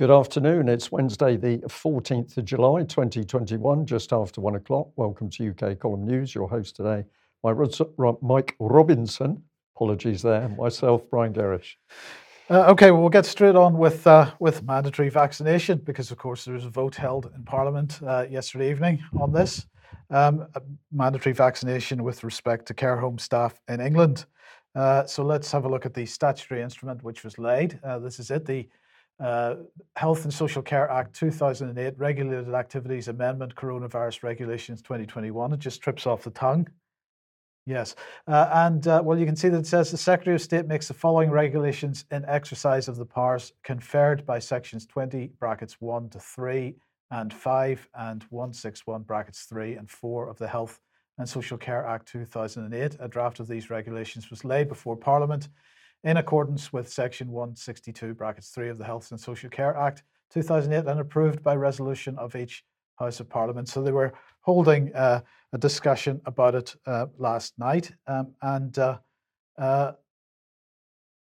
Good afternoon. It's Wednesday, the 14th of July, 2021, just after one o'clock. Welcome to UK Column News. Your host today, my Mike Robinson. Apologies there. Myself, Brian Gerrish. Uh, okay, well, we'll get straight on with uh, with mandatory vaccination because, of course, there was a vote held in Parliament uh, yesterday evening on this um, mandatory vaccination with respect to care home staff in England. Uh, so let's have a look at the statutory instrument which was laid. Uh, this is it, the uh, Health and Social Care Act 2008, Regulated Activities Amendment, Coronavirus Regulations 2021. It just trips off the tongue. Yes. Uh, and uh, well, you can see that it says the Secretary of State makes the following regulations in exercise of the powers conferred by sections 20 brackets 1 to 3 and 5 and 161 brackets 3 and 4 of the Health and Social Care Act 2008. A draft of these regulations was laid before Parliament in accordance with Section 162, brackets 3 of the Health and Social Care Act 2008 and approved by resolution of each House of Parliament. So they were holding uh, a discussion about it uh, last night. Um, and uh, uh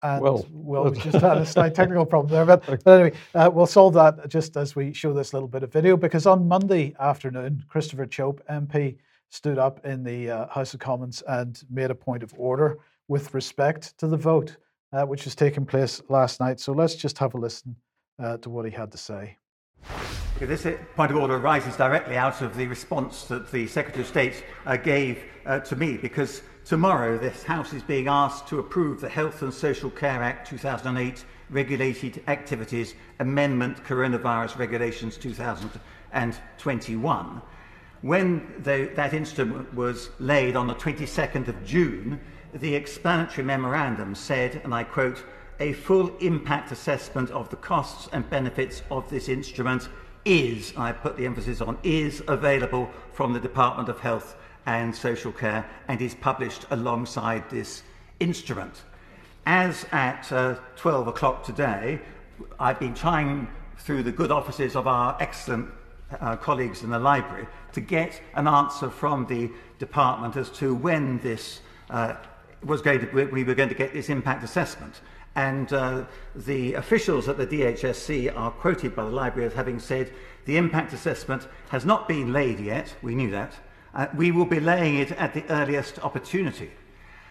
and well, well we just had a slight technical problem there. But, but anyway, uh, we'll solve that just as we show this little bit of video because on Monday afternoon, Christopher Chope, MP, stood up in the uh, House of Commons and made a point of order with respect to the vote, uh, which was taking place last night. So let's just have a listen uh, to what he had to say. This point of order arises directly out of the response that the Secretary of State uh, gave uh, to me, because tomorrow this House is being asked to approve the Health and Social Care Act 2008 Regulated Activities Amendment Coronavirus Regulations 2021. When the, that instrument was laid on the 22nd of June, the explanatory memorandum said, and I quote, a full impact assessment of the costs and benefits of this instrument is, I put the emphasis on, is available from the Department of Health and Social Care and is published alongside this instrument. As at uh, 12 o'clock today, I've been trying through the good offices of our excellent uh, colleagues in the library to get an answer from the department as to when this uh, was going to, we were going to get this impact assessment. And uh, the officials at the DHSC are quoted by the Library as having said, the impact assessment has not been laid yet, we knew that, uh, we will be laying it at the earliest opportunity.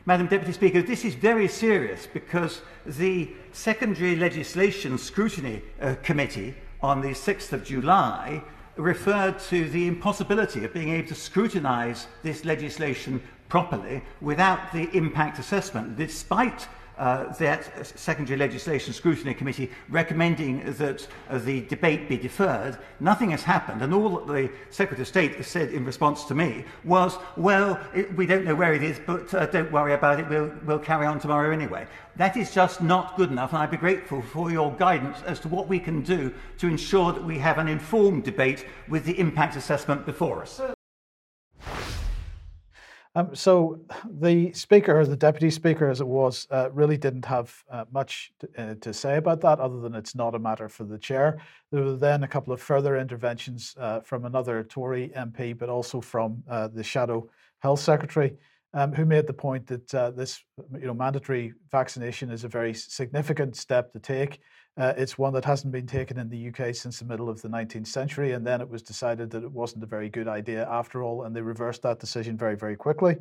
Madam Deputy Speaker, this is very serious because the Secondary Legislation Scrutiny uh, Committee on the 6th of July referred to the impossibility of being able to scrutinise this legislation properly without the impact assessment, despite uh, that Secondary Legislation Scrutiny Committee recommending that uh, the debate be deferred. Nothing has happened, and all that the Secretary of State said in response to me was, well, it, we don't know where it is, but uh, don't worry about it, we'll, we'll carry on tomorrow anyway. That is just not good enough, and I'd be grateful for your guidance as to what we can do to ensure that we have an informed debate with the impact assessment before us. Um, so the speaker, or the deputy speaker, as it was, uh, really didn't have uh, much to, uh, to, say about that, other than it's not a matter for the chair. There were then a couple of further interventions uh, from another Tory MP, but also from uh, the shadow health secretary, um, who made the point that uh, this, you know, mandatory vaccination is a very significant step to take. Uh, it's one that hasn't been taken in the UK since the middle of the 19th century, and then it was decided that it wasn't a very good idea after all, and they reversed that decision very, very quickly.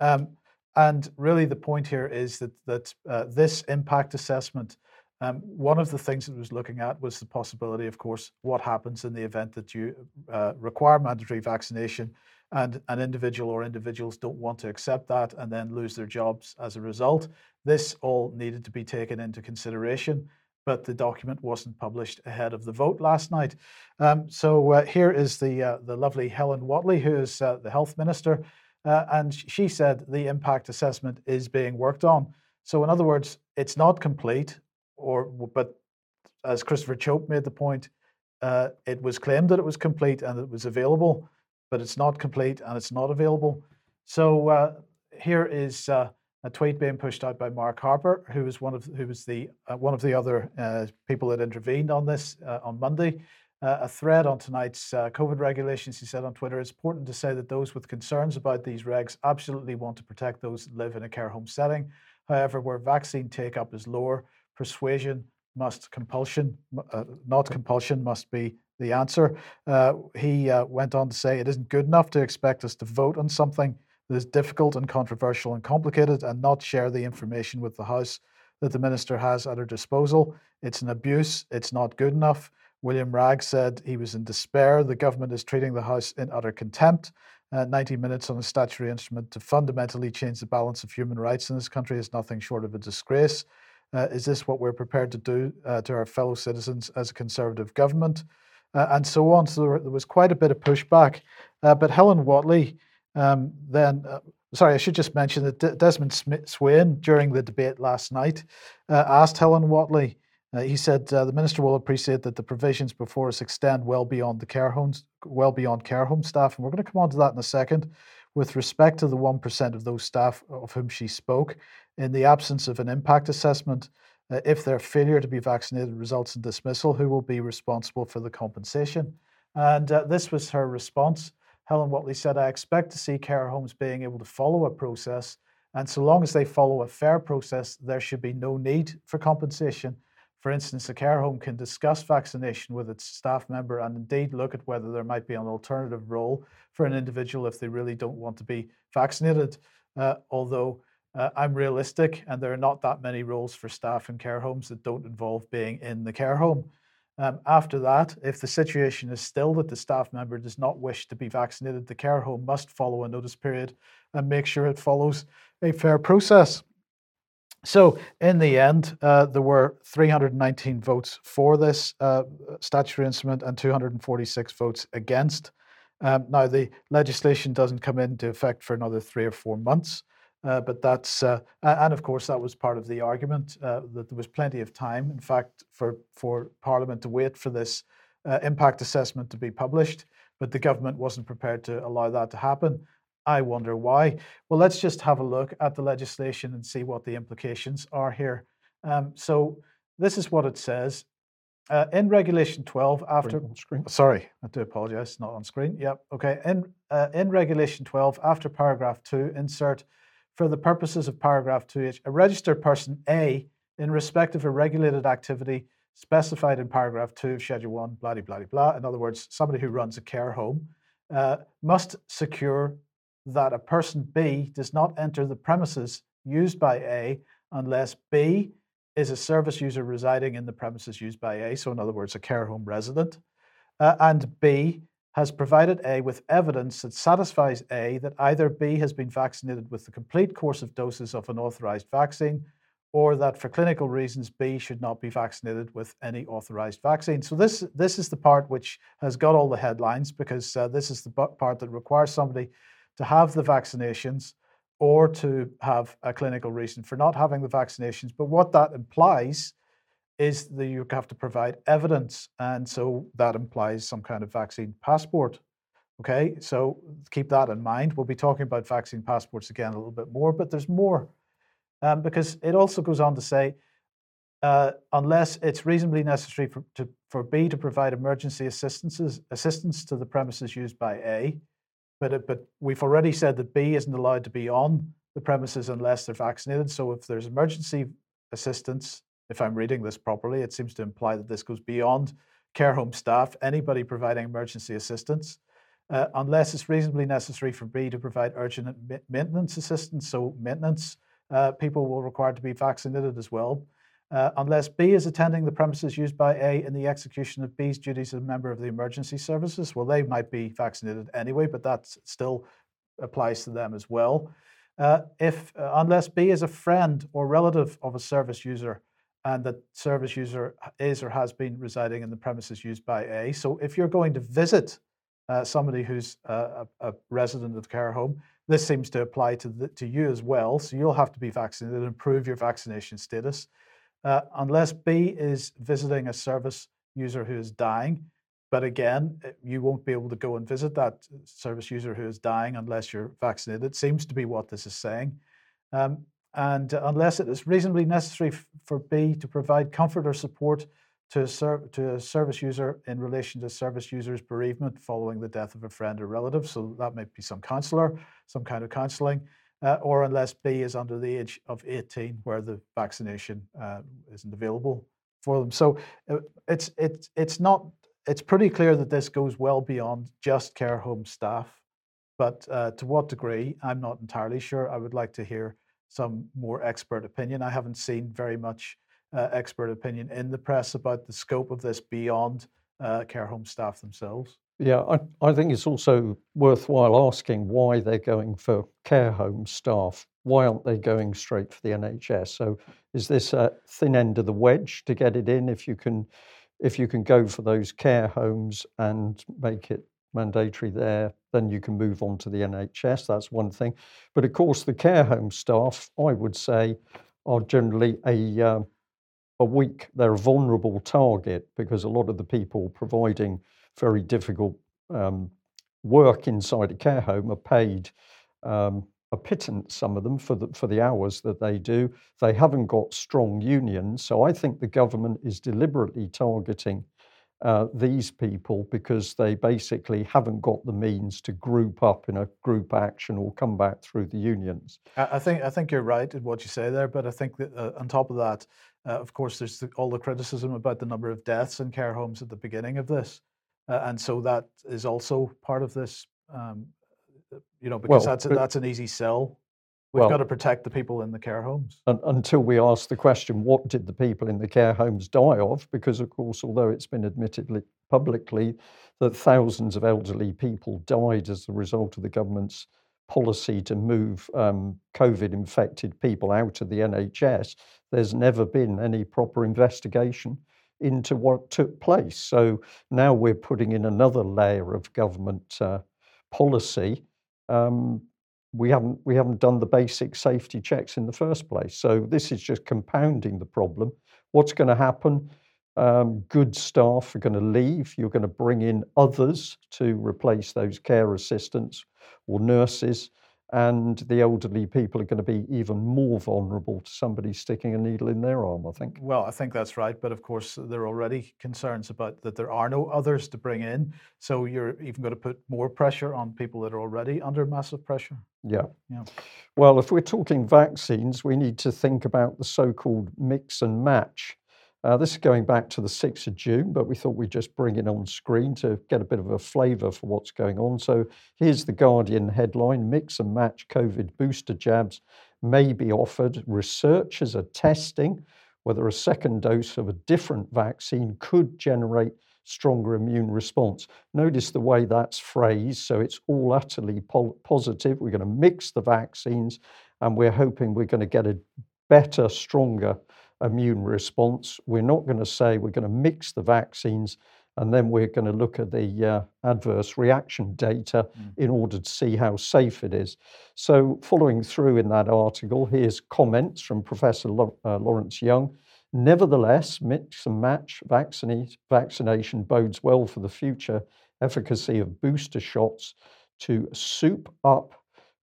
Um, and really, the point here is that that uh, this impact assessment, um, one of the things it was looking at was the possibility, of course, what happens in the event that you uh, require mandatory vaccination and an individual or individuals don't want to accept that and then lose their jobs as a result. This all needed to be taken into consideration but the document wasn't published ahead of the vote last night. Um, so uh, here is the uh, the lovely Helen Whatley, who is uh, the health minister, uh, and she said the impact assessment is being worked on. So in other words, it's not complete, or but as Christopher Chope made the point, uh, it was claimed that it was complete and it was available, but it's not complete and it's not available. So uh, here is a tweet being pushed out by Mark Harper, who was one of who was the uh, one of the other uh, people that intervened on this uh, on Monday. Uh, a thread on tonight's uh, COVID regulations. He said on Twitter, "It's important to say that those with concerns about these regs absolutely want to protect those that live in a care home setting. However, where vaccine take up is lower, persuasion must compulsion, not compulsion, must be the answer. He went on to say it isn't good enough to expect us to vote on something that is difficult and controversial and complicated and not share the information with the House that the minister has at her disposal. It's an abuse. It's not good enough. William Wragg said he was in despair. The government is treating the House in utter contempt. Uh, 90 minutes on a statutory instrument to fundamentally change the balance of human rights in this country is nothing short of a disgrace. Uh, is this what we're prepared to do uh, to our fellow citizens as a conservative government? Uh, and so on. So there, was quite a bit of pushback. Uh, but Helen Whatley um, then, uh, sorry, I should just mention that Desmond Smith- Swayne, during the debate last night, asked Helen Whatley, he said the minister will appreciate that the provisions before us extend well beyond the care homes, well beyond care home staff, and we're going to come on to that in a second. With respect to the one percent of those staff of whom she spoke, in the absence of an impact assessment, uh, if their failure to be vaccinated results in dismissal, who will be responsible for the compensation? And uh, this was her response. Helen Whatley said, I expect to see care homes being able to follow a process, and so long as they follow a fair process, there should be no need for compensation. For instance, a care home can discuss vaccination with its staff member and indeed look at whether there might be an alternative role for an individual if they really don't want to be vaccinated. Uh, although uh, I'm realistic, and there are not that many roles for staff in care homes that don't involve being in the care home. Um, after that, if the situation is still that the staff member does not wish to be vaccinated, the care home must follow a notice period and make sure it follows a fair process. So, in the end, uh, there were 319 votes for this uh, statutory instrument and 246 votes against. Um, now, the legislation doesn't come into effect for another three or four months. Uh, but that's uh, and of course that was part of the argument uh, that there was plenty of time, in fact, for for Parliament to wait for this uh, impact assessment to be published. But the government wasn't prepared to allow that to happen. I wonder why. Well, let's just have a look at the legislation and see what the implications are here. Um, so this is what it says. Uh, in Regulation 12, after sorry, I do apologise, not on screen. Yep, okay. In uh, in Regulation 12, after paragraph two, insert for the purposes of paragraph 2H, a registered person A in respect of a regulated activity specified in paragraph 2 of Schedule 1, blah, blah, blah, blah. In other words, somebody who runs a care home uh, must secure that a person B does not enter the premises used by A unless B is a service user residing in the premises used by A, so in other words, a care home resident, uh, and B has provided A with evidence that satisfies A that either B has been vaccinated with the complete course of doses of an authorized vaccine or that for clinical reasons B should not be vaccinated with any authorized vaccine. So this this is the part which has got all the headlines because uh, this is the part that requires somebody to have the vaccinations or to have a clinical reason for not having the vaccinations. But what that implies is that you have to provide evidence. And so that implies some kind of vaccine passport. Okay, so keep that in mind. We'll be talking about vaccine passports again a little bit more, but there's more um, because it also goes on to say uh, unless it's reasonably necessary for, to, for B to provide emergency assistance assistance to the premises used by A, but, it, but we've already said that B isn't allowed to be on the premises unless they're vaccinated. So if there's emergency assistance if I'm reading this properly, it seems to imply that this goes beyond care home staff, anybody providing emergency assistance, uh, unless it's reasonably necessary for B to provide urgent maintenance assistance. So, maintenance uh, people will require to be vaccinated as well. Uh, unless B is attending the premises used by A in the execution of B's duties as a member of the emergency services. Well, they might be vaccinated anyway, but that still applies to them as well. Uh, if uh, unless B is a friend or relative of a service user and that service user is or has been residing in the premises used by A. So if you're going to visit uh, somebody who's a, a, resident of the care home, this seems to apply to, the, to you as well. So you'll have to be vaccinated and prove your vaccination status. Uh, unless B is visiting a service user who is dying, but again, eh, you won't be able to go and visit that service user who is dying unless you're vaccinated. It seems to be what this is saying. Um, and unless it is reasonably necessary for B to provide comfort or support to a, ser- to a service user in relation to service user's bereavement following the death of a friend or relative. So that might be some counselor, some kind of counseling, uh, or unless B is under the age of 18 where the vaccination uh, isn't available for them. So uh, it's it's it's not it's pretty clear that this goes well beyond just care home staff. But uh, to what degree, I'm not entirely sure. I would like to hear some more expert opinion. I haven't seen very much uh, expert opinion in the press about the scope of this beyond uh, care home staff themselves. Yeah, I, I think it's also worthwhile asking why they're going for care home staff. Why aren't they going straight for the NHS? So, is this a thin end of the wedge to get it in? If you can, if you can go for those care homes and make it mandatory there, then you can move on to the NHS. That's one thing. But of course, the care home staff, I would say, are generally a uh, a weak. They're a vulnerable target because a lot of the people providing very difficult um, work inside a care home are paid um, a pittance, some of them, for the, for the hours that they do. They haven't got strong unions. So I think the government is deliberately targeting uh, these people because they basically haven't got the means to group up in a group action or come back through the unions. I think I think you're right in what you say there, but I think that uh, on top of that, uh, of course, there's the, all the criticism about the number of deaths in care homes at the beginning of this. Uh, and so that is also part of this, um, uh, you know, because well, that's a, that's an easy sell. We've well, got to protect the people in the care homes. until we ask the question, what did the people in the care homes die of? Because, of course, although it's been admitted publicly that thousands of elderly people died as a result of the government's policy to move um, COVID infected people out of the NHS, there's never been any proper investigation into what took place. So now we're putting in another layer of government uh, policy. Um, we haven't we haven't done the basic safety checks in the first place. So this is just compounding the problem. What's going to happen? Um, good staff are going to leave. You're going to bring in others to replace those care assistants or nurses and the elderly people are going to be even more vulnerable to somebody sticking a needle in their arm, I think. Well, I think that's right. But of course, there are already concerns about that there are no others to bring in. So you're even going to put more pressure on people that are already under massive pressure. Yeah. yeah. Well, if we're talking vaccines, we need to think about the so called mix and match uh, this is going back to the 6th of June, but we thought we'd just bring it on screen to get a bit of a flavour for what's going on. So here's the Guardian headline Mix and match COVID booster jabs may be offered. Researchers are testing whether a second dose of a different vaccine could generate stronger immune response. Notice the way that's phrased. So it's all utterly po- positive. We're going to mix the vaccines and we're hoping we're going to get a better, stronger immune response. We're not going to say we're going to mix the vaccines and then we're going to look at the uh, adverse reaction data mm. in order to see how safe it is. So, following through in that article, here's comments from Professor uh, Lawrence Young. Nevertheless, mix and match vaccination bodes well for the future efficacy of booster shots to soup up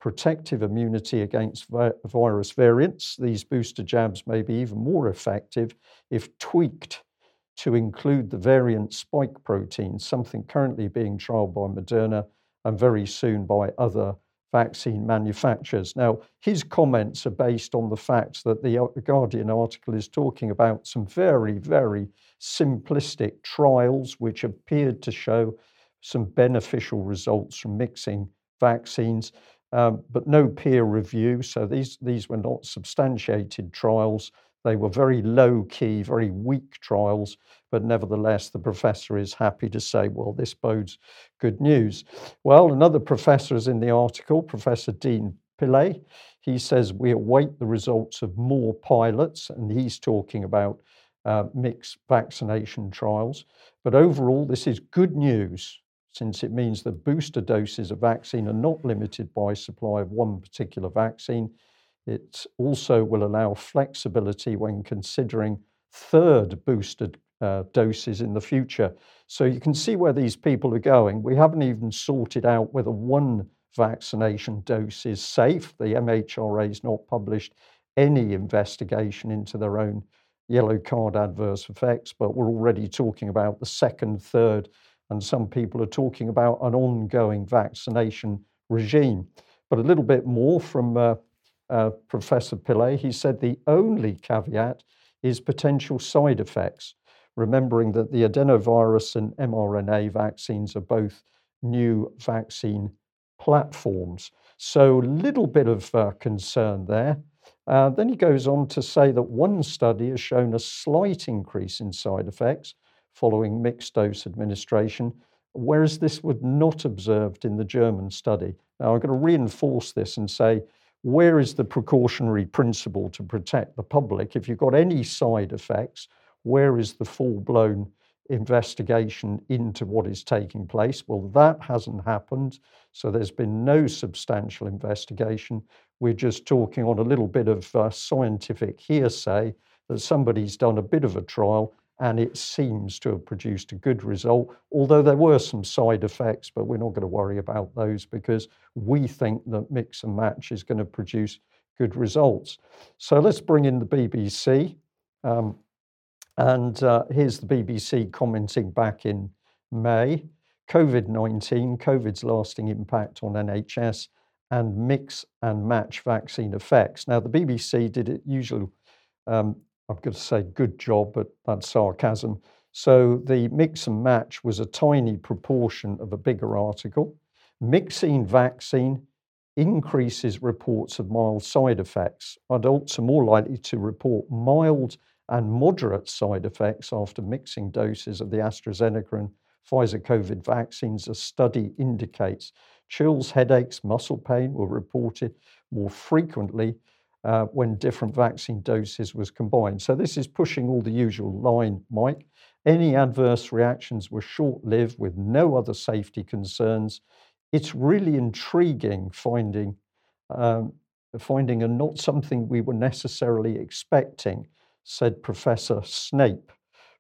protective immunity against vi- virus variants. These booster jabs may be even more effective if tweaked to include the variant spike protein, something currently being trialed by Moderna and very soon by other vaccine manufacturers. Now, his comments are based on the fact that the uh, Guardian article is talking about some very, very simplistic trials which appeared to show some beneficial results from mixing vaccines um, but no peer review. So these, these were not substantiated trials. They were very low key, very weak trials, but nevertheless, the professor is happy to say, well, this bodes good news. Well, another professor is in the article, Professor Dean Pillay. He says we await the results of more pilots, and he's talking about uh, mixed vaccination trials. But overall, this is good news since it means that booster doses of vaccine are not limited by supply of one particular vaccine. It also will allow flexibility when considering third boosted uh, doses in the future. So you can see where these people are going. We haven't even sorted out whether one vaccination dose is safe. The MHRA has not published any investigation into their own yellow card adverse effects, but we're already talking about the second, third, and some people are talking about an ongoing vaccination regime. But a little bit more from uh, uh, Professor Pillay. He said the only caveat is potential side effects, remembering that the adenovirus and mRNA vaccines are both new vaccine platforms. So, little bit of uh, concern there. Uh, then he goes on to say that one study has shown a slight increase in side effects following mixed dose administration, whereas this was not observed in the German study. Now, I'm going to reinforce this and say, where is the precautionary principle to protect the public? If you've got any side effects, where is the full blown investigation into what is taking place? Well, that hasn't happened. So there's been no substantial investigation. We're just talking on a little bit of uh, scientific hearsay that somebody's done a bit of a trial and it seems to have produced a good result, although there were some side effects, but we're not going to worry about those because we think that mix and match is going to produce good results. So let's bring in the BBC. Um, and uh, here's the BBC commenting back in May COVID 19, COVID's lasting impact on NHS, and mix and match vaccine effects. Now, the BBC did it usual um, I'm going to say good job, but that's sarcasm. So the mix and match was a tiny proportion of a bigger article. Mixing vaccine increases reports of mild side effects. Adults are more likely to report mild and moderate side effects after mixing doses of the AstraZeneca and Pfizer COVID vaccines, a study indicates. Chills, headaches, muscle pain were reported more frequently uh, when different vaccine doses was combined. So this is pushing all the usual line, Mike. Any adverse reactions were short-lived with no other safety concerns. It's really intriguing finding um, finding and not something we were necessarily expecting, said Professor Snape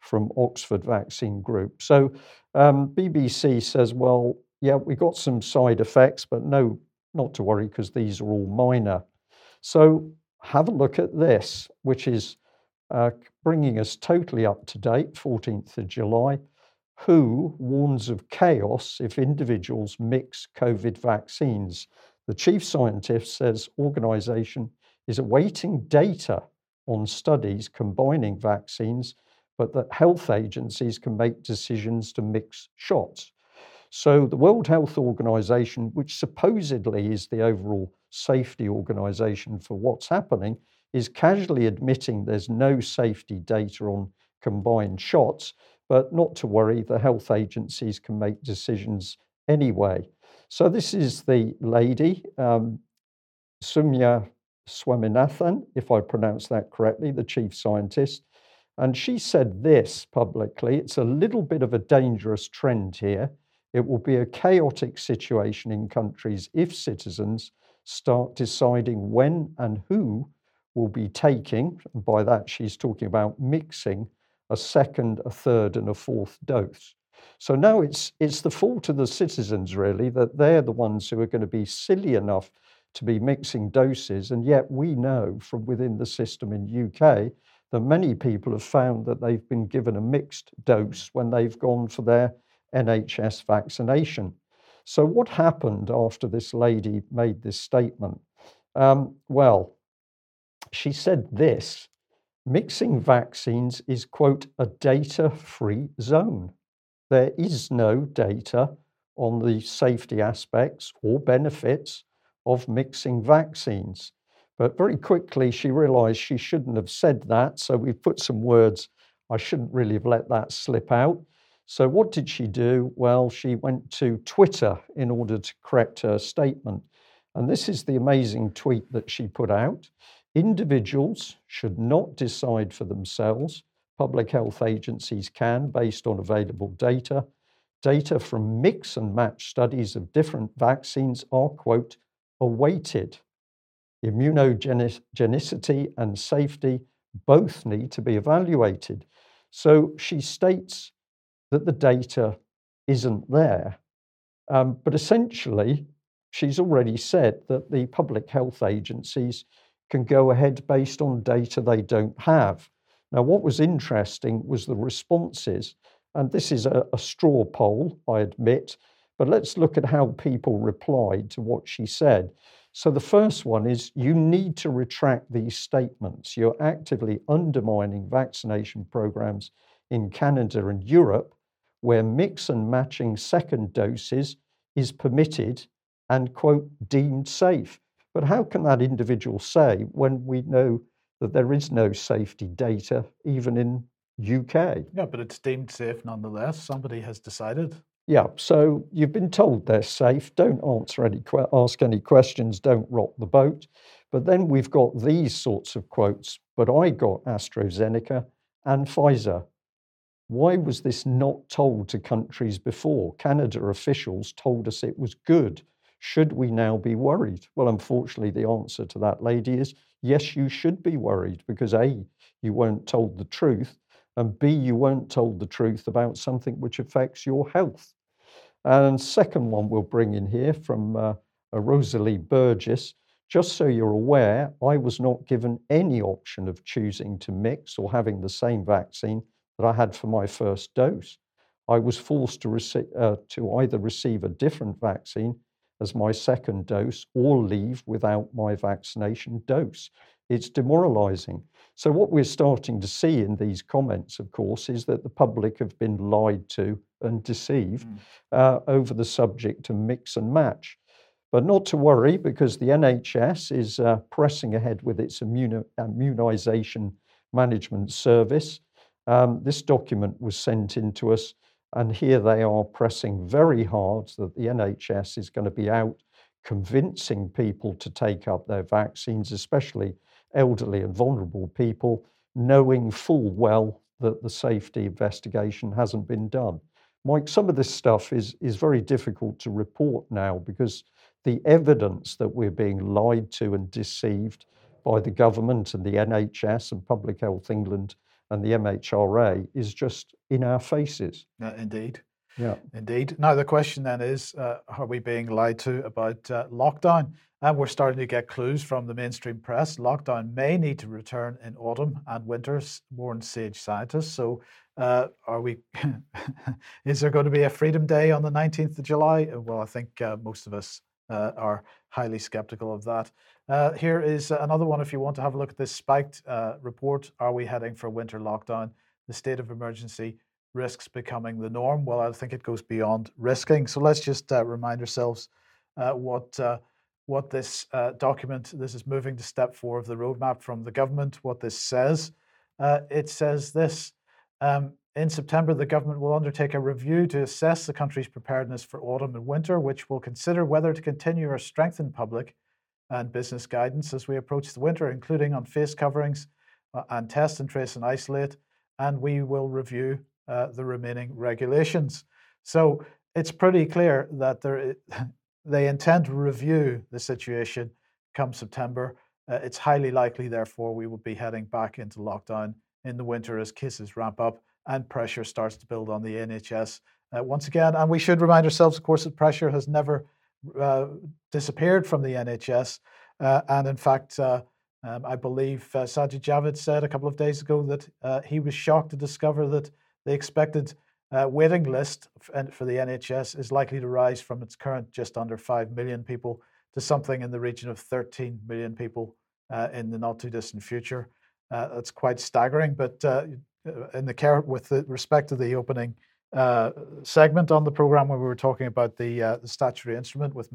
from Oxford Vaccine Group. So um, BBC says, well, yeah, we got some side effects, but no, not to worry because these are all minor. So have a look at this, which is uh, bringing us totally up to date, 14th of July. WHO warns of chaos if individuals mix COVID vaccines. The chief scientist says organization is awaiting data on studies combining vaccines, but that health agencies can make decisions to mix shots. So the World Health Organization, which supposedly is the overall safety organization for what's happening, is casually admitting there's no safety data on combined shots, but not to worry, the health agencies can make decisions anyway. So this is the lady, um, Soumya Swaminathan, if I pronounce that correctly, the chief scientist. And she said this publicly it's a little bit of a dangerous trend here. It will be a chaotic situation in countries if citizens start deciding when and who will be taking, and by that she's talking about mixing a second, a third, and a fourth dose. So now it's, it's the fault of the citizens, really, that they're the ones who are going to be silly enough to be mixing doses. And yet we know from within the system in UK that many people have found that they've been given a mixed dose when they've gone for their NHS vaccination. So, what happened after this lady made this statement? Um, well, she said this mixing vaccines is, quote, a data free zone. There is no data on the safety aspects or benefits of mixing vaccines. But very quickly, she realized she shouldn't have said that. So we put some words, I shouldn't really have let that slip out. So, what did she do? Well, she went to Twitter in order to correct her statement. And this is the amazing tweet that she put out Individuals should not decide for themselves. Public health agencies can, based on available data. Data from mix and match studies of different vaccines are, quote, awaited. Immunogenicity and safety both need to be evaluated. So she states that the data isn't there. Um, but essentially, she's already said that the public health agencies can go ahead based on data they don't have. Now, what was interesting was the responses, and this is a, a straw poll, I admit, but let's look at how people replied to what she said. So the first one is you need to retract these statements. You're actively undermining vaccination programs in Canada and Europe, where mix and matching second doses is permitted and, quote, deemed safe. But how can that individual say when we know that there is no safety data even in UK? Yeah, but it's deemed safe nonetheless. Somebody has decided. Yeah, so you've been told they're safe. Don't answer any que- ask any questions. Don't rock the boat. But then we've got these sorts of quotes. But I got AstraZeneca and Pfizer. Why was this not told to countries before? Canada officials told us it was good. Should we now be worried? Well, unfortunately, the answer to that lady is yes, you should be worried because A, you weren't told the truth, and B, you weren't told the truth about something which affects your health. And second one we'll bring in here from uh, Rosalie Burgess. Just so you're aware, I was not given any option of choosing to mix or having the same vaccine that I had for my first dose. I was forced to, uh, to either receive a different vaccine as my second dose or leave without my vaccination dose. It's demoralizing. So, what we're starting to see in these comments, of course, is that the public have been lied to and deceived mm. uh, over the subject of mix and match. But not to worry, because the NHS is uh, pressing ahead with its immunisation management service. Um, this document was sent in to us, and here they are pressing very hard that the NHS is going to be out convincing people to take up their vaccines, especially elderly and vulnerable people, knowing full well that the safety investigation hasn't been done. Mike, some of this stuff is, is very difficult to report now because the evidence that we're being lied to and deceived by the government and the NHS and Public Health England and the MHRA is just in our faces. Uh, indeed. Yeah. Indeed. Now, the question then is uh, are we being lied to about uh, lockdown? And we're starting to get clues from the mainstream press. Lockdown may need to return in autumn and winter, warn Sage scientists. So, uh, are we? is there going to be a Freedom Day on the 19th of July? Well, I think uh, most of us uh, are highly skeptical of that. Uh, here is another one if you want to have a look at this spiked report. Are we heading for winter lockdown? The state of emergency risks becoming the norm. Well, I think it goes beyond risking. So let's just remind ourselves what what this uh, document, this is moving to step four of the roadmap from the government, what this says. Uh, it says this um, In September, the government will undertake a review to assess the country's preparedness for autumn and winter, which will consider whether to continue or strengthen public and business guidance as we approach the winter, including on face coverings uh, and test and trace and isolate. And we will review uh, the remaining regulations. So it's pretty clear that they intend to review the situation come September. Uh, it's highly likely, therefore, we will be heading back into lockdown in the winter as cases ramp up and pressure starts to build on the NHS uh, once again. And we should remind ourselves, of course, that pressure has never uh, disappeared from the NHS. Uh, and in fact, uh, um, I believe uh, Sajid Javid said a couple of days ago that he was shocked to discover that the expected waiting list for the NHS is likely to rise from its current just under 5 million people to something in the region of 13 million people in the not too distant future. That's quite staggering. But in the care, with the respect to the opening uh, segment on the program, where we were talking about the, the statutory instrument with,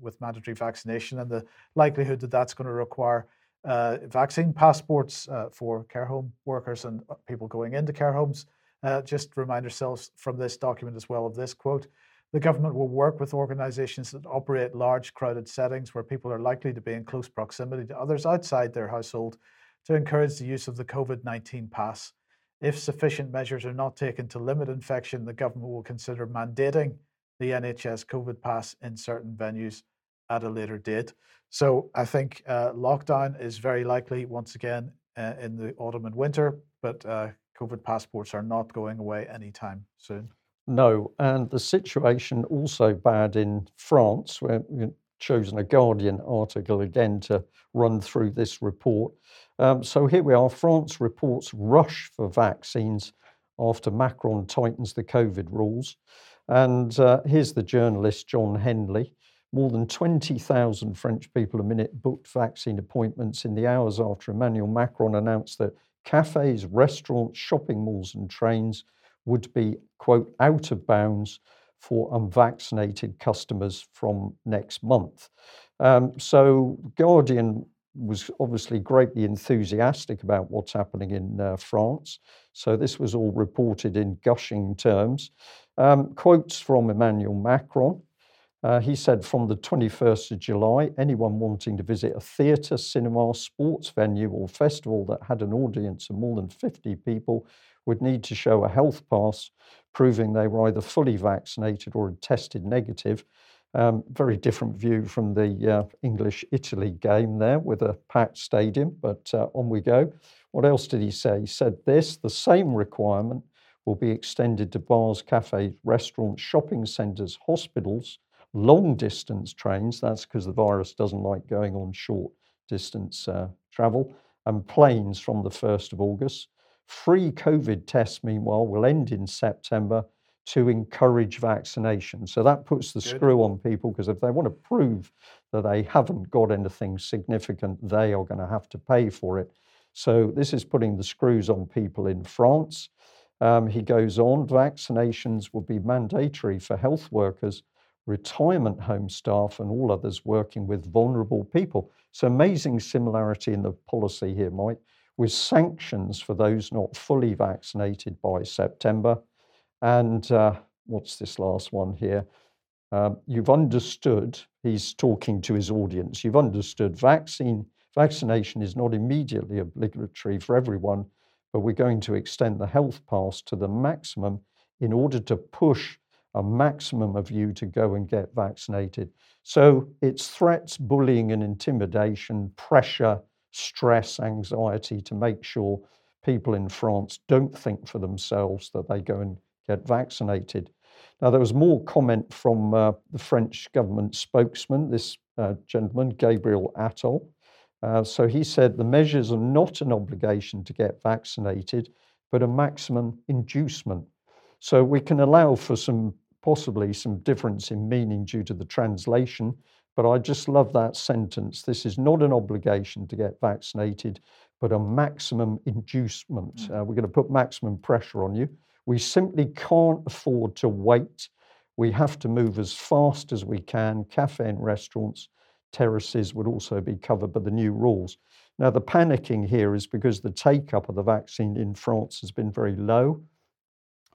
with mandatory vaccination and the likelihood that that's going to require vaccine passports for care home workers and people going into care homes. Uh, just remind ourselves from this document as well of this quote the government will work with organizations that operate large crowded settings where people are likely to be in close proximity to others outside their household to encourage the use of the COVID 19 pass. If sufficient measures are not taken to limit infection, the government will consider mandating the NHS COVID pass in certain venues at a later date. So I think uh, lockdown is very likely once again uh, in the autumn and winter, but uh, COVID passports are not going away anytime soon. No, and the situation also bad in France, where chosen a Guardian article again to run through this report. Um, so here we are France reports rush for vaccines after Macron tightens the COVID rules. And uh, here's the journalist, John Henley. more than 20,000 French people a minute booked vaccine appointments in the hours after Emmanuel Macron announced that cafes, restaurants, shopping malls, and trains would be, quote, out of bounds for unvaccinated customers from next month. Um, so, Guardian was obviously greatly enthusiastic about what's happening in uh, France. So, this was all reported in gushing terms. Um, quotes from Emmanuel Macron. Uh, he said from the 21st of July, anyone wanting to visit a theatre, cinema, sports venue, or festival that had an audience of more than 50 people would need to show a health pass proving they were either fully vaccinated or had tested negative. Um, very different view from the uh, English Italy game there with a packed stadium, but uh, on we go. What else did he say? He said this the same requirement will be extended to bars, cafes, restaurants, shopping centres, hospitals, long distance trains. That's because the virus doesn't like going on short distance uh, travel, and planes from the 1st of August. Free COVID tests, meanwhile, will end in September to encourage vaccination. So that puts the Good. screw on people because if they want to prove that they haven't got anything significant, they are going to have to pay for it. So this is putting the screws on people in France. Um, he goes on vaccinations will be mandatory for health workers, retirement home staff, and all others working with vulnerable people. So, amazing similarity in the policy here, Mike, with sanctions for those not fully vaccinated by September and uh, what's this last one here? Um, you've understood, he's talking to his audience, you've understood vaccine, vaccination is not immediately obligatory for everyone, but we're going to extend the health pass to the maximum in order to push a maximum of you to go and get vaccinated. So it's threats, bullying, and intimidation, pressure, stress, anxiety to make sure people in France don't think for themselves that they go and get vaccinated. Now, there was more comment from uh, the French government spokesman, this uh, gentleman, Gabriel Attal. Uh, so he said the measures are not an obligation to get vaccinated, but a maximum inducement. So we can allow for some possibly some difference in meaning due to the translation, but I just love that sentence. This is not an obligation to get vaccinated, but a maximum inducement. Mm. Uh, we're going to put maximum pressure on you. We simply can't afford to wait. We have to move as fast as we can. Cafe and restaurants, terraces would also be covered by the new rules. Now, the panicking here is because the take up of the vaccine in France has been very low,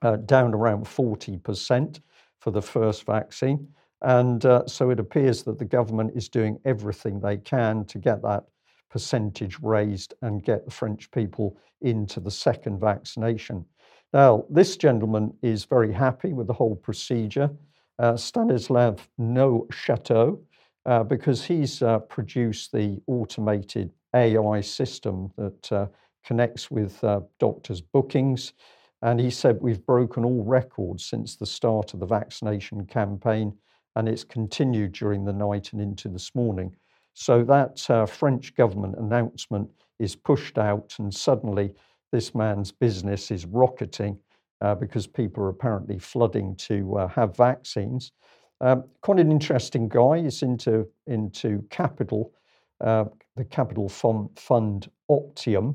uh, down around 40% for the first vaccine. And uh, so it appears that the government is doing everything they can to get that percentage raised and get the French people into the second vaccination. Now, this gentleman is very happy with the whole procedure, uh, Stanislav Niox-Chateau, uh, because he's uh, produced the automated AI system that uh, connects with uh, doctors' bookings. And he said, We've broken all records since the start of the vaccination campaign, and it's continued during the night and into this morning. So that uh, French government announcement is pushed out, and suddenly this man's business is rocketing uh, because people are apparently flooding to uh, have vaccines. Um, quite an interesting guy. He's into into capital, uh, the capital fund, fund Optium,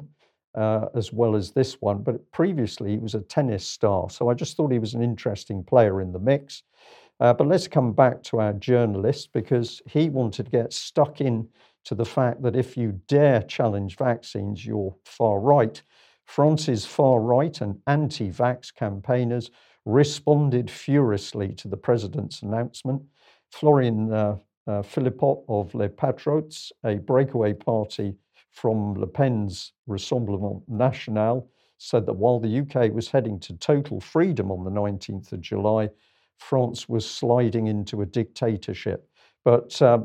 uh, as well as this one. But previously, he was a tennis star. So I just thought he was an interesting player in the mix. Uh, but let's come back to our journalist because he wanted to get stuck in to the fact that if you dare challenge vaccines, you're far right. France's far right and anti vax campaigners responded furiously to the president's announcement. Florian uh, uh, Philippot of Les Patriotes, a breakaway party from Le Pen's Rassemblement National, said that while the UK was heading to total freedom on the 19th of July, France was sliding into a dictatorship. But uh,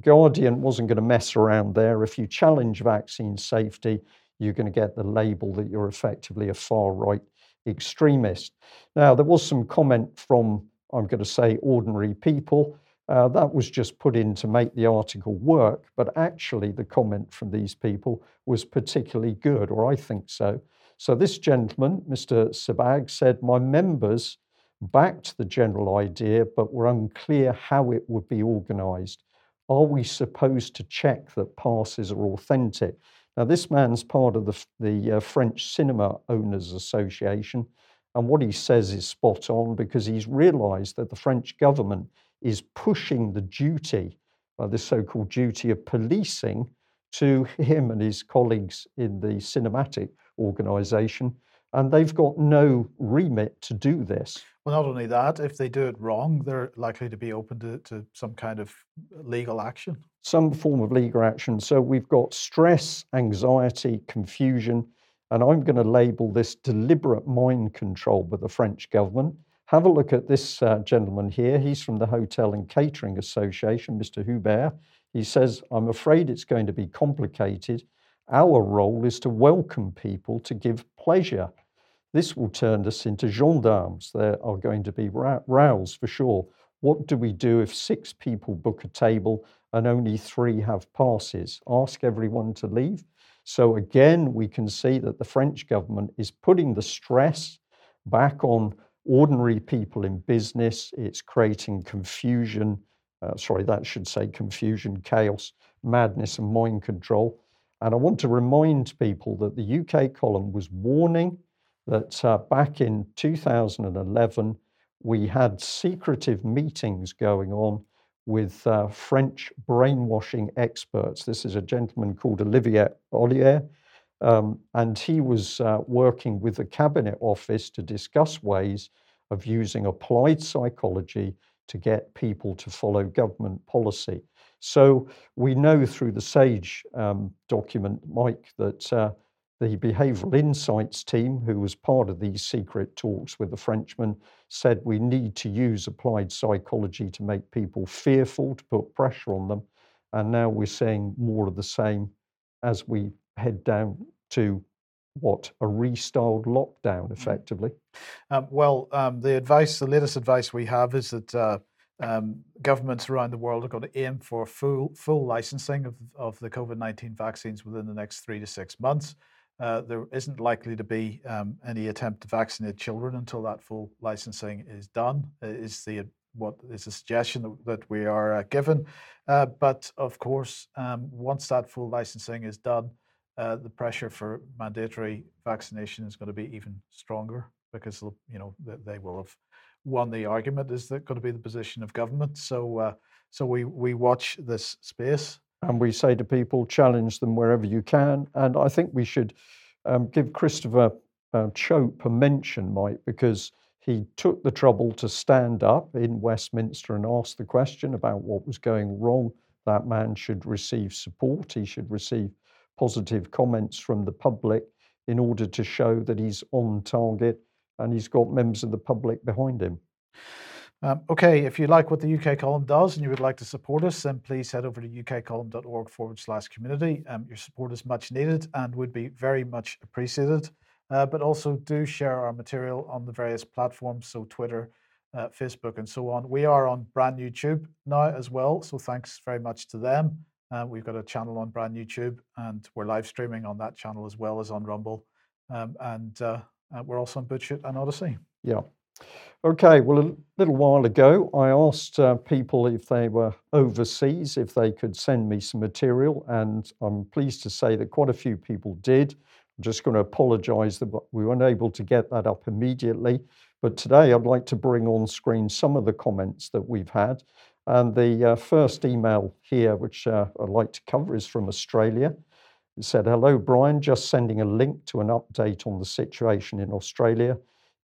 Guardian wasn't going to mess around there. If you challenge vaccine safety, you're going to get the label that you're effectively a far right extremist. Now, there was some comment from, I'm going to say, ordinary people. Uh, that was just put in to make the article work, but actually, the comment from these people was particularly good, or I think so. So, this gentleman, Mr. Sabag, said, My members backed the general idea, but were unclear how it would be organised. Are we supposed to check that passes are authentic? Now, this man's part of the, the uh, French Cinema Owners Association, and what he says is spot on because he's realised that the French government is pushing the duty, uh, the so called duty of policing, to him and his colleagues in the cinematic organisation, and they've got no remit to do this. Well, not only that, if they do it wrong, they're likely to be open to, to some kind of legal action. Some form of legal action. So we've got stress, anxiety, confusion, and I'm going to label this deliberate mind control by the French government. Have a look at this uh, gentleman here. He's from the Hotel and Catering Association, Mr. Hubert. He says, I'm afraid it's going to be complicated. Our role is to welcome people to give pleasure. This will turn us into gendarmes. There are going to be rows for sure. What do we do if six people book a table and only three have passes? Ask everyone to leave? So, again, we can see that the French government is putting the stress back on ordinary people in business. It's creating confusion. Uh, sorry, that should say confusion, chaos, madness, and mind control. And I want to remind people that the UK column was warning that uh, back in 2011, we had secretive meetings going on with uh, French brainwashing experts. This is a gentleman called Olivier Oullier, um, and he was uh, working with the Cabinet Office to discuss ways of using applied psychology to get people to follow government policy. So we know through the SAGE um, document, Mike, that uh, the Behavioural Insights team, who was part of these secret talks with the Frenchman, said we need to use applied psychology to make people fearful, to put pressure on them. And now we're seeing more of the same as we head down to what a restyled lockdown, mm. effectively. Um, well, um, the advice, the latest advice we have is that uh, um, governments around the world are going to aim for full full licensing of, of the COVID nineteen vaccines within the next three to six months. Uh, there isn't likely to be um, any attempt to vaccinate children until that full licensing is done. Is the what is a suggestion that, that we are uh, given, uh, but of course, um, once that full licensing is done, uh, the pressure for mandatory vaccination is going to be even stronger because you know they will have won the argument. Is that going to be the position of government? So, uh, so we we watch this space. And we say to people, challenge them wherever you can. And I think we should um, give Christopher uh, Chope a mention, Mike, because he took the trouble to stand up in Westminster and ask the question about what was going wrong. That man should receive support. He should receive positive comments from the public in order to show that he's on target and he's got members of the public behind him. Um, okay, if you like what the UK column does and you would like to support us, then please head over to ukcolumn.org forward slash community. Um, your support is much needed and would be very much appreciated. Uh, but also do share our material on the various platforms, so Twitter, uh, Facebook, and so on. We are on Brand New Tube now as well, so thanks very much to them. Uh, we've got a channel on Brand New Tube, and we're live streaming on that channel as well as on Rumble. Um, and uh, we're also on BitChute and Odysee. Yeah. Okay, well, a little while ago, I asked uh, people if they were overseas, if they could send me some material, and I'm pleased to say that quite a few people did. I'm just going to apologize that we weren't able to get that up immediately. But today, I'd like to bring on screen some of the comments that we've had. And the uh, first email here, which uh, I'd like to cover, is from Australia. It said, Hello, Brian, just sending a link to an update on the situation in Australia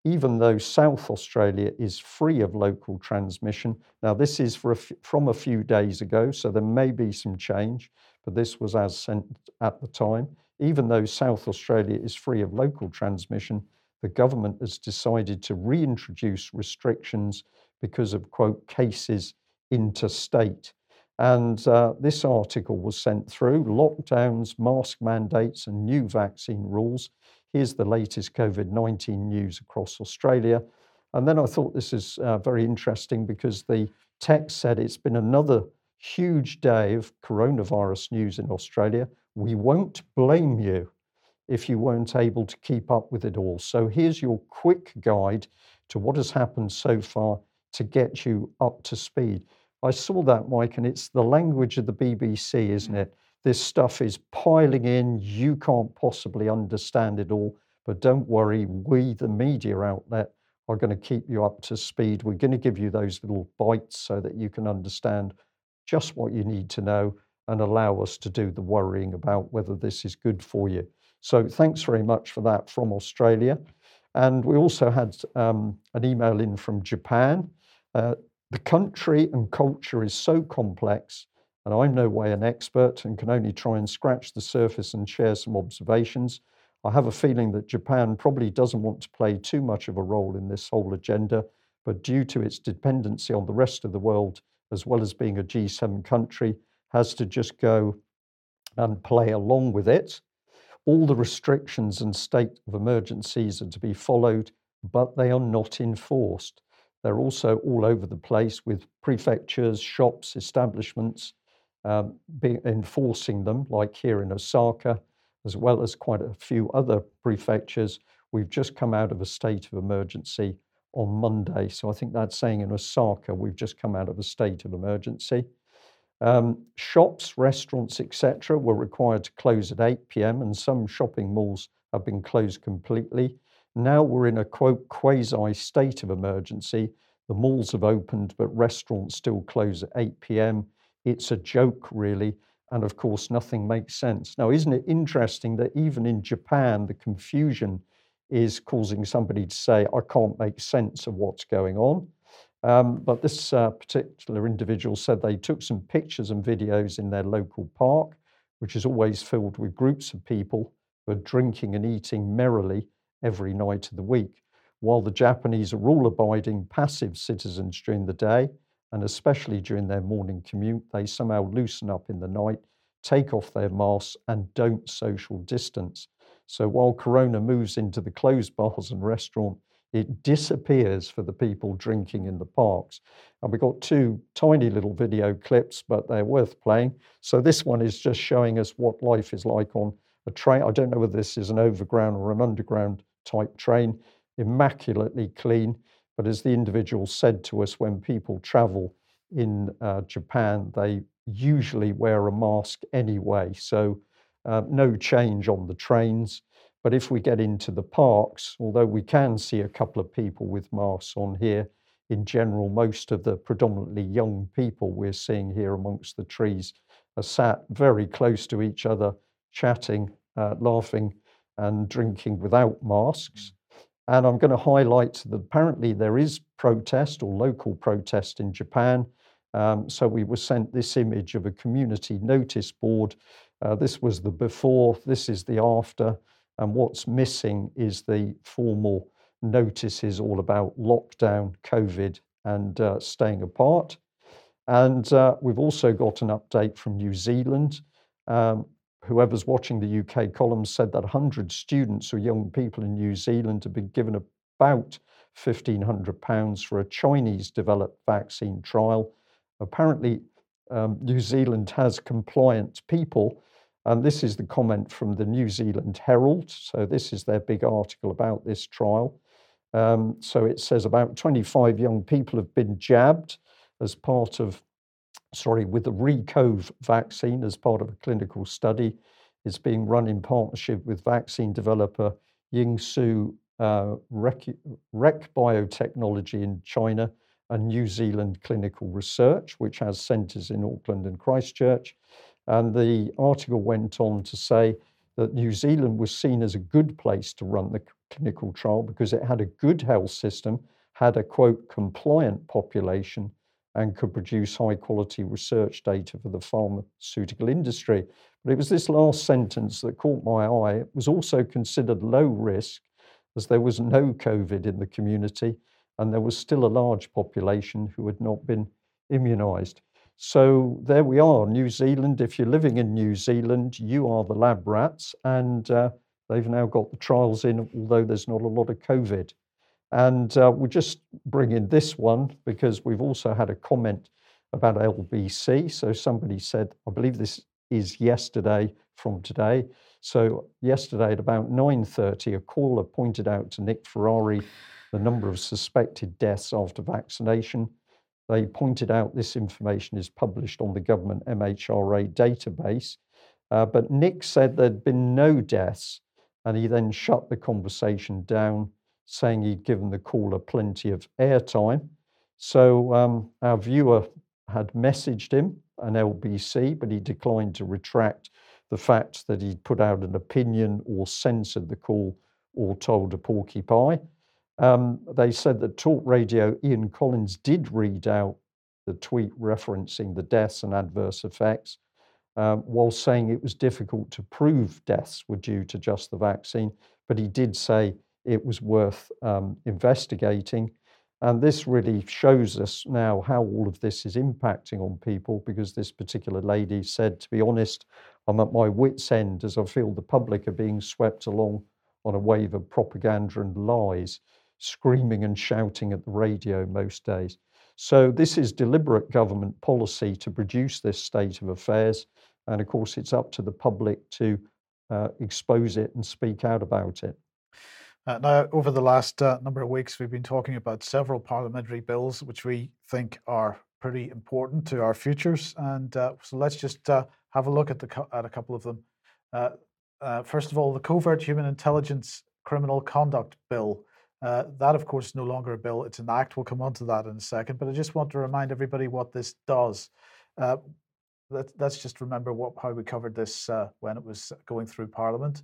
even though South Australia is free of local transmission. Now, this is from a few days ago, so there may be some change, but this was as sent at the time. Even though South Australia is free of local transmission, the government has decided to reintroduce restrictions because of, quote, cases interstate. And uh, this article was sent through lockdowns, mask mandates, and new vaccine rules. Here's the latest COVID 19 news across Australia. And then I thought this is uh, very interesting because the text said it's been another huge day of coronavirus news in Australia. We won't blame you if you weren't able to keep up with it all. So here's your quick guide to what has happened so far to get you up to speed. I saw that, Mike, and it's the language of the BBC, isn't it? This stuff is piling in. You can't possibly understand it all, but don't worry. We, the media outlet, are going to keep you up to speed. We're going to give you those little bites so that you can understand just what you need to know and allow us to do the worrying about whether this is good for you. So, thanks very much for that from Australia. And we also had um, an email in from Japan. Uh, the country and culture is so complex, and I'm no way an expert and can only try and scratch the surface and share some observations. I have a feeling that Japan probably doesn't want to play too much of a role in this whole agenda, but due to its dependency on the rest of the world, as well as being a G7 country, has to just go and play along with it. All the restrictions and state of emergencies are to be followed, but they are not enforced. They're also all over the place with prefectures, shops, establishments um, enforcing them, like here in Osaka, as well as quite a few other prefectures. We've just come out of a state of emergency on Monday. So I think that's saying in Osaka, we've just come out of a state of emergency. Um, shops, restaurants, etc., were required to close at 8 pm, and some shopping malls have been closed completely. Now we're in a quote quasi state of emergency. The malls have opened, but restaurants still close at 8 p.m. It's a joke, really. And of course, nothing makes sense. Now, isn't it interesting that even in Japan, the confusion is causing somebody to say, I can't make sense of what's going on? Um, but this uh, particular individual said they took some pictures and videos in their local park, which is always filled with groups of people who are drinking and eating merrily every night of the week, while the Japanese are all abiding passive citizens during the day, and especially during their morning commute, they somehow loosen up in the night, take off their masks, and don't social distance. So while Corona moves into the closed bars and restaurant, it disappears for the people drinking in the parks. And we've got two tiny little video clips, but they're worth playing. So this one is just showing us what life is like on a train. I don't know whether this is an overground or an underground type train, immaculately clean. But as the individual said to us, when people travel in uh, Japan, they usually wear a mask anyway. So uh, no change on the trains. But if we get into the parks, although we can see a couple of people with masks on here, in general, most of the predominantly young people we're seeing here amongst the trees are sat very close to each other, chatting, uh, laughing, and drinking without masks. And I'm going to highlight that apparently there is protest or local protest in Japan. Um, so we were sent this image of a community notice board. Uh, this was the before, this is the after. And what's missing is the formal notices all about lockdown, COVID, and uh, staying apart. And uh, we've also got an update from New Zealand. Um, whoever's watching the UK column said that 100 students or young people in New Zealand have been given about £1,500 for a Chinese developed vaccine trial. Apparently, um, New Zealand has compliant people. And this is the comment from the New Zealand Herald. So, this is their big article about this trial. Um, so, it says about 25 young people have been jabbed as part of sorry, with the ReCOV vaccine as part of a clinical study. It's being run in partnership with vaccine developer Yingsu uh, Rec, Rec Biotechnology in China and New Zealand Clinical Research, which has centres in Auckland and Christchurch. And the article went on to say that New Zealand was seen as a good place to run the clinical trial because it had a good health system, had a quote compliant population, and could produce high quality research data for the pharmaceutical industry. But it was this last sentence that caught my eye. It was also considered low risk as there was no COVID in the community and there was still a large population who had not been immunized. So there we are, New Zealand. If you're living in New Zealand, you are the lab rats, and uh, they've now got the trials in, although there's not a lot of COVID. And uh, we'll just bring in this one because we've also had a comment about LBC. So somebody said, I believe this is yesterday from today. So yesterday at about 9.30, a caller pointed out to Nick Ferrari the number of suspected deaths after vaccination. They pointed out this information is published on the government MHRA database. Uh, but Nick said there'd been no deaths, and he then shut the conversation down, saying he'd given the caller plenty of airtime. So um, our viewer had messaged him an LBC, but he declined to retract the fact that he'd put out an opinion or censored the call or told a porcupine. Um, they said that Talk Radio Ian Collins did read out the tweet referencing the deaths and adverse effects, um, while saying it was difficult to prove deaths were due to just the vaccine. But he did say it was worth um, investigating. And this really shows us now how all of this is impacting on people because this particular lady said, to be honest, I'm at my wits' end as I feel the public are being swept along on a wave of propaganda and lies, screaming and shouting at the radio most days. So, this is deliberate government policy to produce this state of affairs. And of course, it's up to the public to uh, expose it and speak out about it. Uh, now, over the last uh, number of weeks, we've been talking about several parliamentary bills which we think are pretty important to our futures. And uh, so let's just uh, have a look at, the, at a couple of them. Uh, uh, first of all, the Covert Human Intelligence Criminal Conduct Bill. that, of course, is no longer a bill, it's an act. We'll come on to that in a second. But I just want to remind everybody what this does. Let, us just remember what, how we covered this when it was going through Parliament.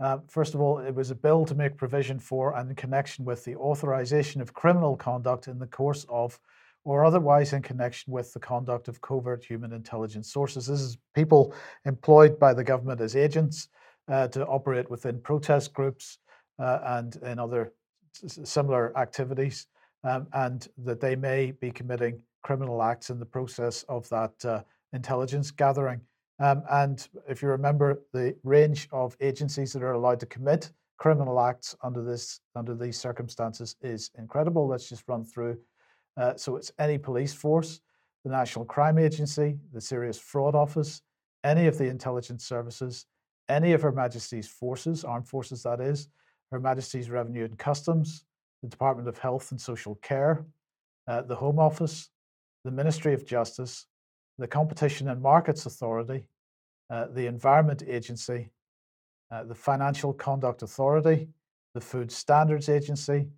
Uh, first of all, it was a bill to make provision for and in connection with the authorization of criminal conduct in the course of or otherwise in connection with the conduct of covert human intelligence sources. This is people employed by the government as agents uh, to operate within protest groups uh, and in other similar activities, um, and that they may be committing criminal acts in the process of that uh, intelligence gathering. Um, and if you remember, the range of agencies that are allowed to commit criminal acts under this under these circumstances is incredible. Let's just run through. Uh, so it's any police force, the National Crime Agency, the Serious Fraud Office, any of the intelligence services, any of Her Majesty's forces, armed forces that is, Her Majesty's Revenue and Customs, the Department of Health and Social Care, uh, the Home Office, the Ministry of Justice, the Competition and Markets Authority, uh, the Environment Agency, uh, the Financial Conduct Authority, the Food Standards Agency,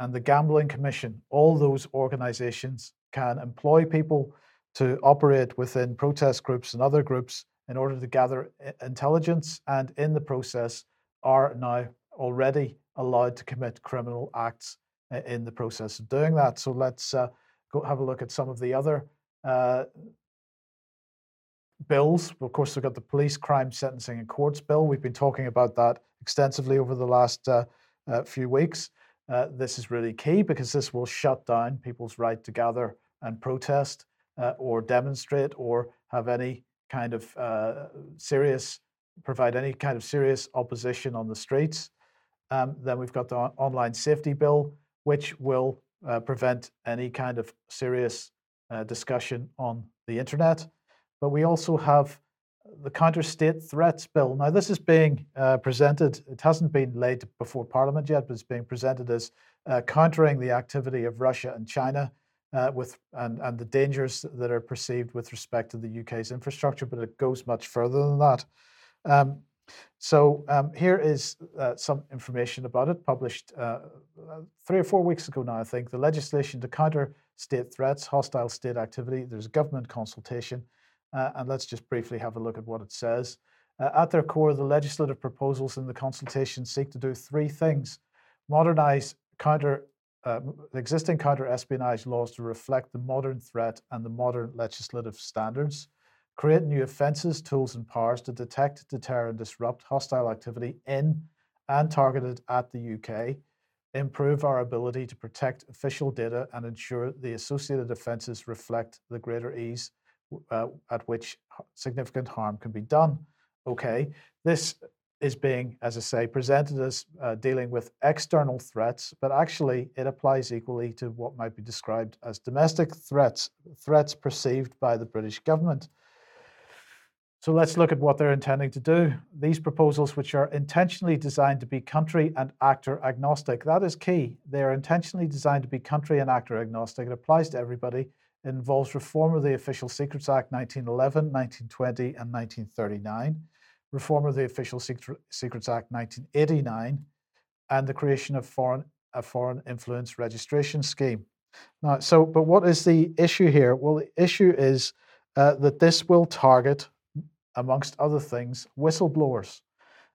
and the Gambling Commission. All those organizations can employ people to operate within protest groups and other groups in order to gather intelligence, and in the process are now already allowed to commit criminal acts uh, in the process of doing that. So let's uh, go have a look at some of the other uh, bills. Of course, we've got the police crime sentencing and courts bill. We've been talking about that extensively over the last uh, uh, few weeks. Uh, this is really key because this will shut down people's right to gather and protest uh, or demonstrate or have any kind of uh, serious, provide any kind of serious opposition on the streets. Um, then we've got the online safety bill, which will uh, prevent any kind of serious discussion on the internet but we also have the counter state threats bill. Now, this is being uh, presented, it hasn't been laid before Parliament yet, but it's being presented as uh, countering the activity of Russia and China uh, with and, and the dangers that are perceived with respect to the UK's infrastructure, but it goes much further than that. Um, so um, here is uh, some information about it, published uh, three or four weeks ago now, I think. The legislation to counter state threats, hostile state activity. There's a government consultation. Uh, and let's just briefly have a look at what it says. Uh, at their core, the legislative proposals in the consultation seek to do three things. Modernize counter uh, existing counter espionage laws to reflect the modern threat and the modern legislative standards, create new offences, tools, and powers to detect, deter, and disrupt hostile activity in and targeted at the UK, improve our ability to protect official data and ensure the associated offences reflect the greater ease uh, at which significant harm can be done. Okay, this is being, as I say, presented as uh, dealing with external threats, but actually it applies equally to what might be described as domestic threats, threats perceived by the British government. So let's look at what they're intending to do. These proposals, which are intentionally designed to be country and actor agnostic, that is key. They are intentionally designed to be country and actor agnostic. It applies to everybody. Involves reform of the Official Secrets Act 1911, 1920, and 1939, reform of the Official Secrets Act 1989, and the creation of foreign, a foreign influence registration scheme. Now, so, but what is the issue here? Well, the issue is uh, that this will target amongst other things, whistleblowers.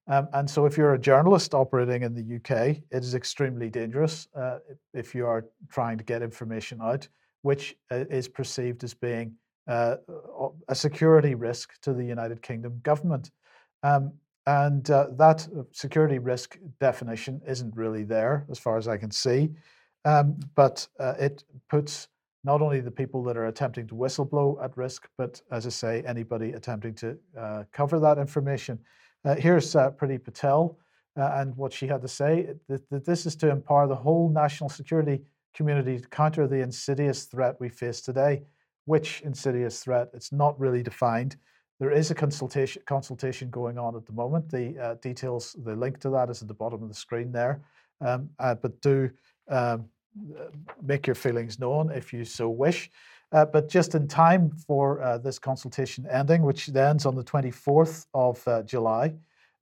Um, and so, if you're a journalist operating in the UK, it is extremely dangerous uh, if you are trying to get information out, which uh, is perceived as being uh, a security risk to the United Kingdom government. Um, and uh, that security risk definition isn't really there, as far as I can see. Um, but uh, it puts not only the people that are attempting to whistleblow at risk, but as I say, anybody attempting to uh, cover that information. Uh, here's uh, Priti Patel uh, and what she had to say that, this is to empower the whole national security community to counter the insidious threat we face today. Which insidious threat? It's not really defined. There is a consultation consultation going on at the moment. The uh, details, the link to that is at the bottom of the screen there. Um, uh, but do um, make your feelings known if you so wish. Uh, but just in time for uh, this consultation ending, which ends on the 24th of uh, July,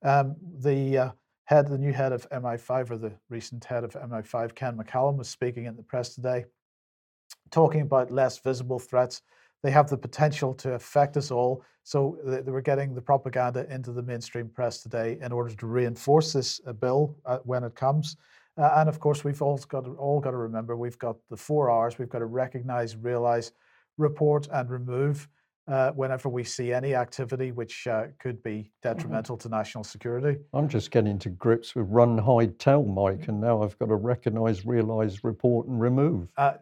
um, the uh, head, the new head of MI5, or the recent head of MI5, Ken McCallum, was speaking in the press today, talking about less visible threats. They have the potential to affect us all. So they, were getting the propaganda into the mainstream press today in order to reinforce this uh, bill uh, when it comes. Uh, and of course, we've all got to, all got to remember we've got the four R's. We've got to recognize, realize, report, and remove uh, whenever we see any activity which uh, could be mm-hmm. detrimental mm-hmm. to national security. I'm just getting to grips with run, hide, tell, Mike, and now I've got to recognize, realize, report, and remove. Uh,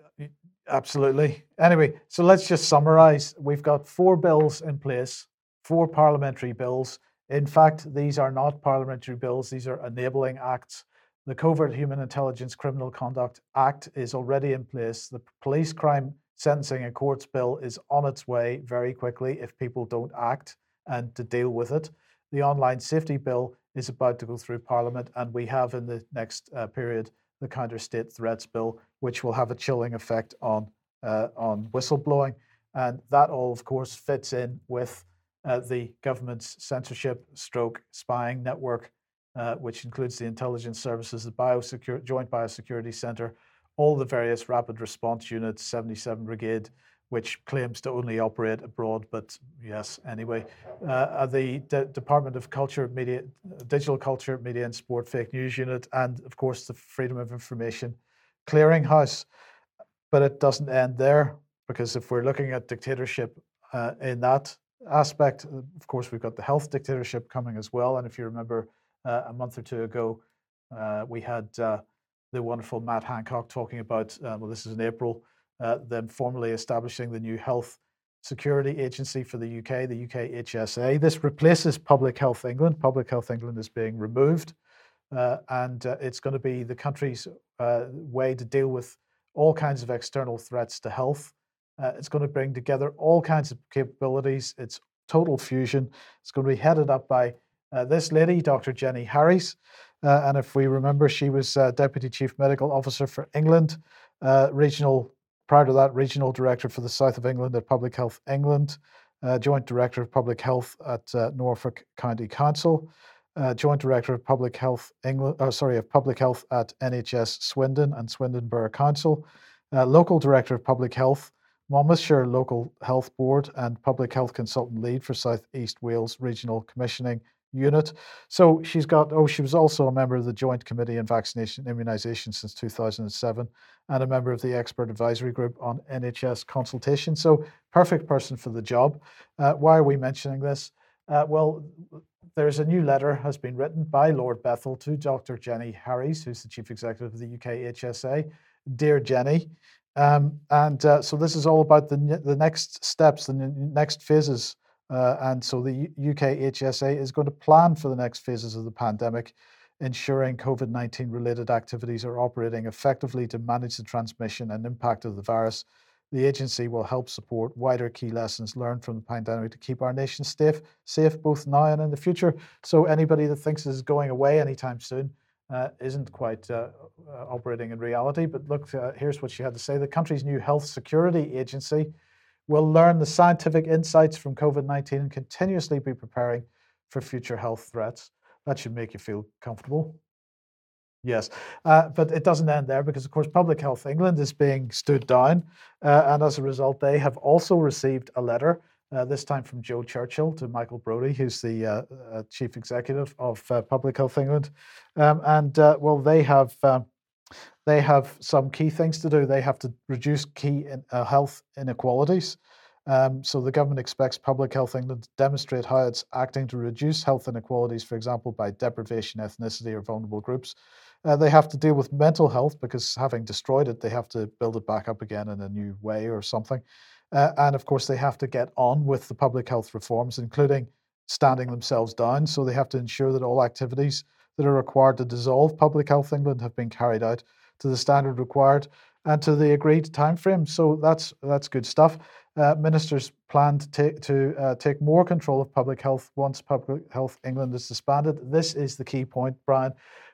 absolutely. Anyway, so let's just summarize. We've got four bills in place, four parliamentary bills. In fact, these are not parliamentary bills, these are enabling acts the Covert Human Intelligence Criminal Conduct Act is already in place. The Police Crime Sentencing a Courts Bill is on its way very quickly if people don't act and to deal with it. The Online Safety Bill is about to go through Parliament, and we have in the next uh, period the Counter State Threats Bill, which will have a chilling effect on uh, on whistleblowing, and that all, of course, fits in with uh, the government's censorship stroke spying network uh, which includes the intelligence services, the Biosecure, Joint Biosecurity Centre, all the various rapid response units, 77 Brigade, which claims to only operate abroad, but yes, anyway. Uh, the D- Department of Culture, Media, Digital Culture, Media and Sport Fake News Unit, and of course the Freedom of Information Clearinghouse. But it doesn't end there, because if we're looking at dictatorship uh, in that aspect, of course, we've got the health dictatorship coming as well. And if you remember, uh, a month or two ago, uh, we had uh, the wonderful Matt Hancock talking about, well, this is in April, them formally establishing the new health security agency for the UK, the UK HSA. This replaces Public Health England. Public Health England is being removed, uh, and uh, it's going to be the country's uh, way to deal with all kinds of external threats to health. it's going to bring together all kinds of capabilities. It's total fusion. It's going to be headed up by uh, this lady, Dr. Jenny Harries, uh, and if we remember, she was uh, Deputy Chief Medical Officer for England, uh, regional, prior to that, Regional Director for the South of England at Public Health England, uh, Joint Director of Public Health at uh, Norfolk County Council, Joint Director of Public Health England, oh, sorry, of Public Health at NHS Swindon and Swindon Borough Council, Local Director of Public Health Monmouthshire Local Health Board and Public Health Consultant Lead for South East Wales Regional Commissioning unit. So she's got, oh, she was also a member of the Joint Committee on Vaccination and Immunisation since 2007 and a member of the Expert Advisory Group on NHS consultation. So, perfect person for the job. Uh, why are we mentioning this? Uh, well, there's a new letter has been written by Lord Bethell to Dr. Jenny Harries, who's the chief executive of the UK HSA. Dear Jenny, um, and uh, so this is all about the the next steps, the next phases uh, and so the UK HSA is going to plan for the next phases of the pandemic, ensuring COVID 19 related activities are operating effectively to manage the transmission and impact of the virus. The agency will help support wider key lessons learned from the pandemic to keep our nation safe, safe both now and in the future. So anybody that thinks this is going away anytime soon uh, isn't quite uh, uh operating in reality. But look, uh, here's what she had to say: the country's new health security agency will learn the scientific insights from COVID-19 and continuously be preparing for future health threats. That should make you feel comfortable. Yes, uh, but it doesn't end there because, of course, Public Health England is being stood down, uh, and as a result, they have also received a letter. Uh, this time from Jo Churchill to Michael Brodie, who's the uh, uh, chief executive of uh, Public Health England, um, and well, they have um, they have some key things to do. They have to reduce key in, health inequalities. Um, so the government expects Public Health England to demonstrate how it's acting to reduce health inequalities, for example, by deprivation, ethnicity, or vulnerable groups. Uh, they have to deal with mental health because having destroyed it, they have to build it back up again in a new way or something. Uh, and of course, they have to get on with the public health reforms, including standing themselves down. So they have to ensure that all activities that are required to dissolve Public Health England have been carried out to the standard required and to the agreed timeframe. So that's that's good stuff. Uh, ministers plan to take to uh, take more control of public health once Public Health England is disbanded. This is the key point, Brian.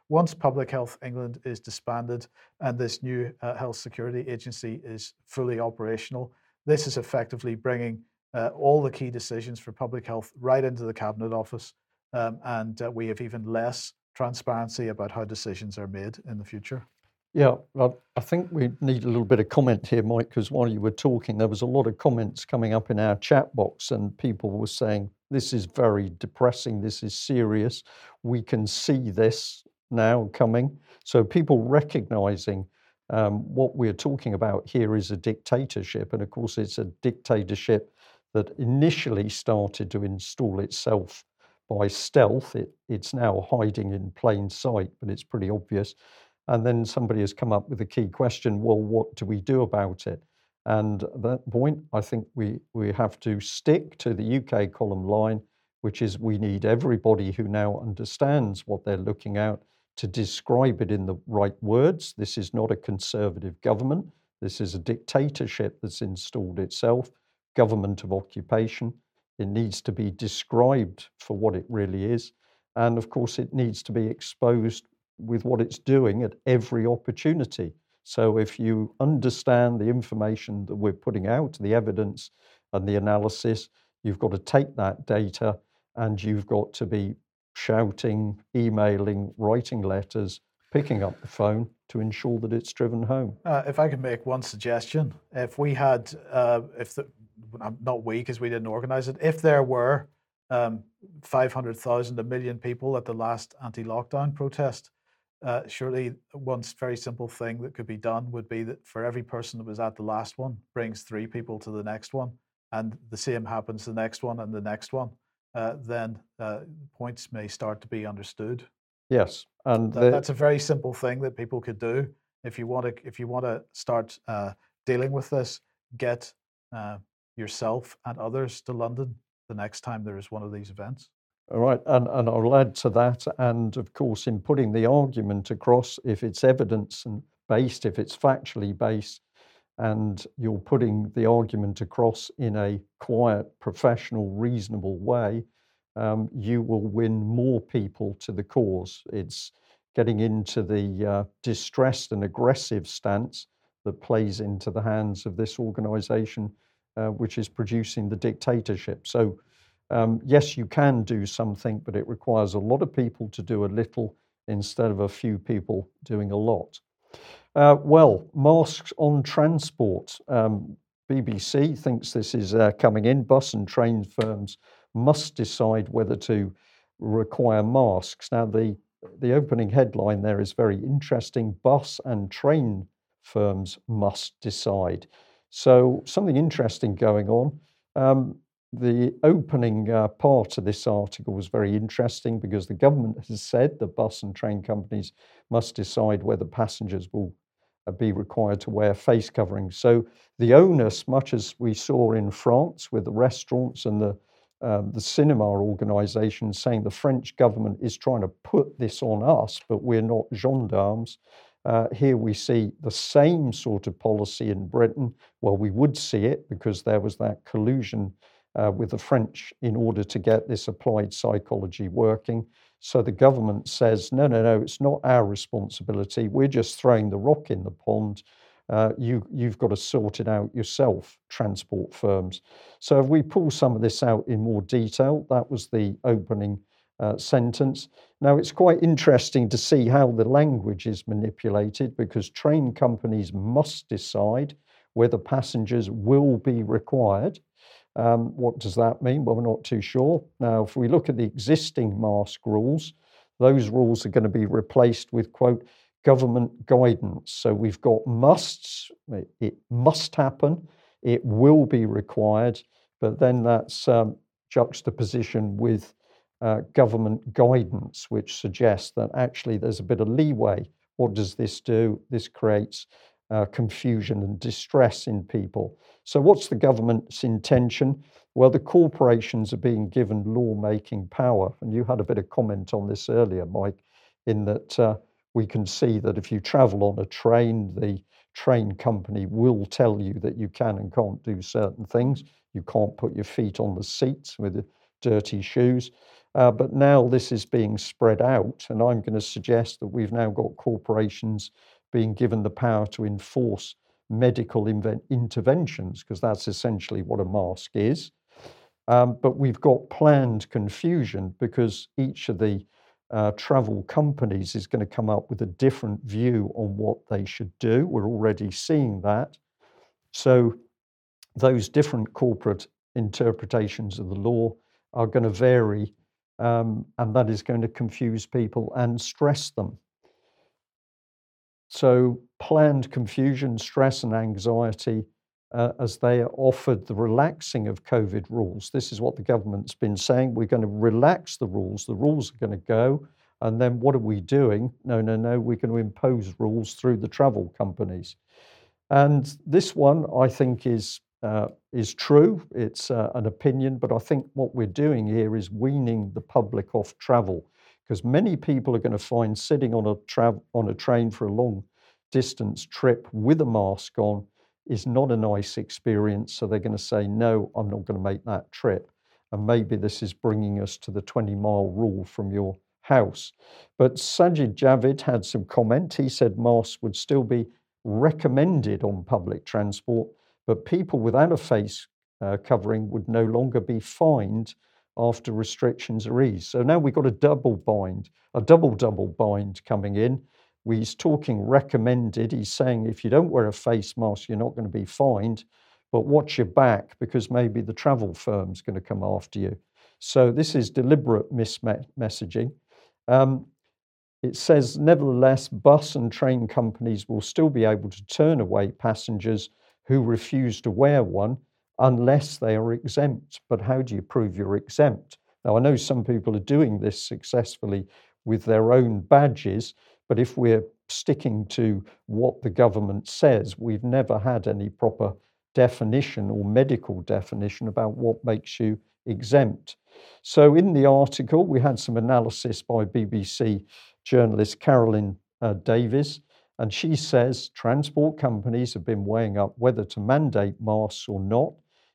Once Public Health England is disbanded and this new uh, health security agency is fully operational, this is effectively bringing uh, all the key decisions for public health right into the Cabinet Office. Um, and uh, we have even less transparency about how decisions are made in the future. Yeah, I think we need a little bit of comment here, Mike, because while you were talking, there was a lot of comments coming up in our chat box, and people were saying, This is very depressing, this is serious. We can see this now coming. So people recognizing um, what we're talking about here is a dictatorship. And of course, it's a dictatorship that initially started to install itself by stealth. It, it's now hiding in plain sight, but it's pretty obvious. And then somebody has come up with a key question well, what do we do about it? And at that point, I think we, we have to stick to the UK column line, which is we need everybody who now understands what they're looking at to describe it in the right words. This is not a conservative government. This is a dictatorship that's installed itself, government of occupation. It needs to be described for what it really is. And of course, it needs to be exposed with what it's doing at every opportunity. So if you understand the information that we're putting out, the evidence and the analysis, you've got to take that data and you've got to be shouting, emailing, writing letters, picking up the phone to ensure that it's driven home. Uh, if I could make one suggestion, if we had, uh, if the, not we because we didn't organize it, if there were um, 500,000, a million people at the last anti lockdown protest, uh, surely one very simple thing that could be done would be that for every person that was at the last one, brings three people to the next one, and the same happens the next one and the next one uh, then uh, points may start to be understood. Yes, and that, the, that's a very simple thing that people could do if you want to. If you want to start uh, dealing with this, get uh, yourself and others to London the next time there is one of these events. All right, and, and I'll add to that, and of course, in putting the argument across, if it's evidence and based, if it's factually based, and you're putting the argument across in a quiet, professional, reasonable way, um, you will win more people to the cause. It's getting into the uh, distressed and aggressive stance that plays into the hands of this organization, which is producing the dictatorship. So, um, yes, you can do something, but it requires a lot of people to do a little instead of a few people doing a lot. Uh, well, masks on transport. Um, BBC thinks this is uh, coming in. Bus and train firms must decide whether to require masks. Now, the, the opening headline there is very interesting. Bus and train firms must decide. So, something interesting going on. Um, the opening uh, part of this article was very interesting because the government has said the bus and train companies must decide whether passengers will uh, be required to wear face coverings. So the onus, much as we saw in France with the restaurants and the um, the cinema organisations saying the French government is trying to put this on us, but we're not gendarmes. Uh, here we see the same sort of policy in Britain. Well, we would see it because there was that collusion uh, with the French in order to get this applied psychology working. So the government says, no, no, no, it's not our responsibility. We're just throwing the rock in the pond. Uh, you, you've got to sort it out yourself, transport firms. So if we pull some of this out in more detail, that was the opening uh, sentence. Now, it's quite interesting to see how the language is manipulated because train companies must decide whether passengers will be required. Um, what does that mean? Well, we're not too sure. Now, if we look at the existing mask rules, those rules are going to be replaced with, quote, government guidance. So we've got musts, it, must happen, it will be required, but then that's um, juxtaposition with uh, government guidance, which suggests that actually there's a bit of leeway. What does this do? This creates uh, confusion and distress in people. So, what's the government's intention? Well, the corporations are being given lawmaking power. And you had a bit of comment on this earlier, Mike, in that uh, we can see that if you travel on a train, the train company will tell you that you can and can't do certain things. You can't put your feet on the seats with dirty shoes. Uh, but now this is being spread out, and I'm going to suggest that we've now got corporations being given the power to enforce medical interventions, because that's essentially what a mask is. Um, but we've got planned confusion because each of the uh, travel companies is going to come up with a different view on what they should do. We're already seeing that. So, those different corporate interpretations of the law are going to vary, um, and that is going to confuse people and stress them. So, planned confusion, stress, and anxiety uh, as they are offered the relaxing of COVID rules. This is what the government's been saying. We're going to relax the rules. The rules are going to go. And then what are we doing? No, no, no. We're going to impose rules through the travel companies. And this one, I think, is uh, is true. It's uh, an opinion, but I think what we're doing here is weaning the public off travel because many people are going to find sitting on a tra- on a train for a long distance trip with a mask on is not a nice experience. So they're going to say, no, I'm not going to make that trip. And maybe this is bringing us to the 20 mile rule from your house. But Sajid Javid had some comment. He said masks would still be recommended on public transport, but people without a face uh, covering would no longer be fined after restrictions are eased. So now we've got a double bind, a double double bind coming in. He's talking recommended. He's saying if you don't wear a face mask, you're not going to be fined, but watch your back because maybe the travel firm's going to come after you. So this is deliberate mismessaging. Um, it says, nevertheless, bus and train companies will still be able to turn away passengers who refuse to wear one unless they are exempt. But how do you prove you're exempt? Now, I know some people are doing this successfully with their own badges, but if we're sticking to what the government says, we've never had any proper definition or medical definition about what makes you exempt. So, in the article, we had some analysis by BBC journalist Carolyn uh, Davies, and she says transport companies have been weighing up whether to mandate masks or not.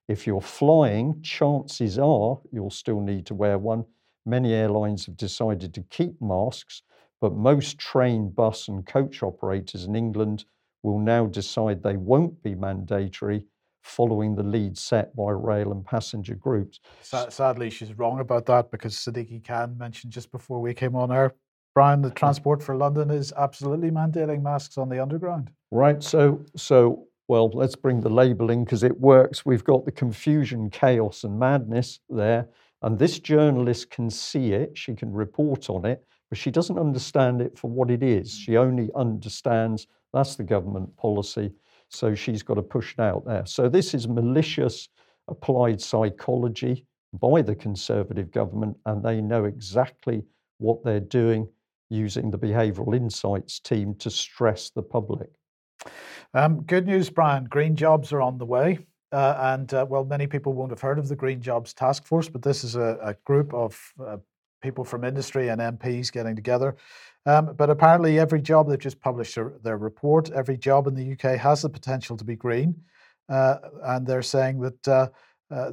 If you're flying, chances are you'll still need to wear one. Many airlines have decided to keep masks, but most train, bus, and coach operators in England will now decide they won't be mandatory following the lead set by rail and passenger groups. Sadly, she's wrong about that because Sadiq Khan mentioned just before we came on air, Brian, the Transport for London is absolutely mandating masks on the underground. Right. So, so well, let's bring the labelling because it works. We've got the confusion, chaos, and madness there. And this journalist can see it, she can report on it, but she doesn't understand it for what it is. Mm. She only understands that's the government policy. So she's got to push it out there. So this is malicious applied psychology by the Conservative government, and they know exactly what they're doing using the behavioural insights team to stress the public. Um, good news, Brian. Green jobs are on the way. Uh, and uh, well, many people won't have heard of the Green Jobs Task Force, but this is a, a group of uh, people from industry and MPs getting together. Um, but apparently, every job they've just published their, report. Every job in the UK has the potential to be green, uh, and they're saying that uh, uh,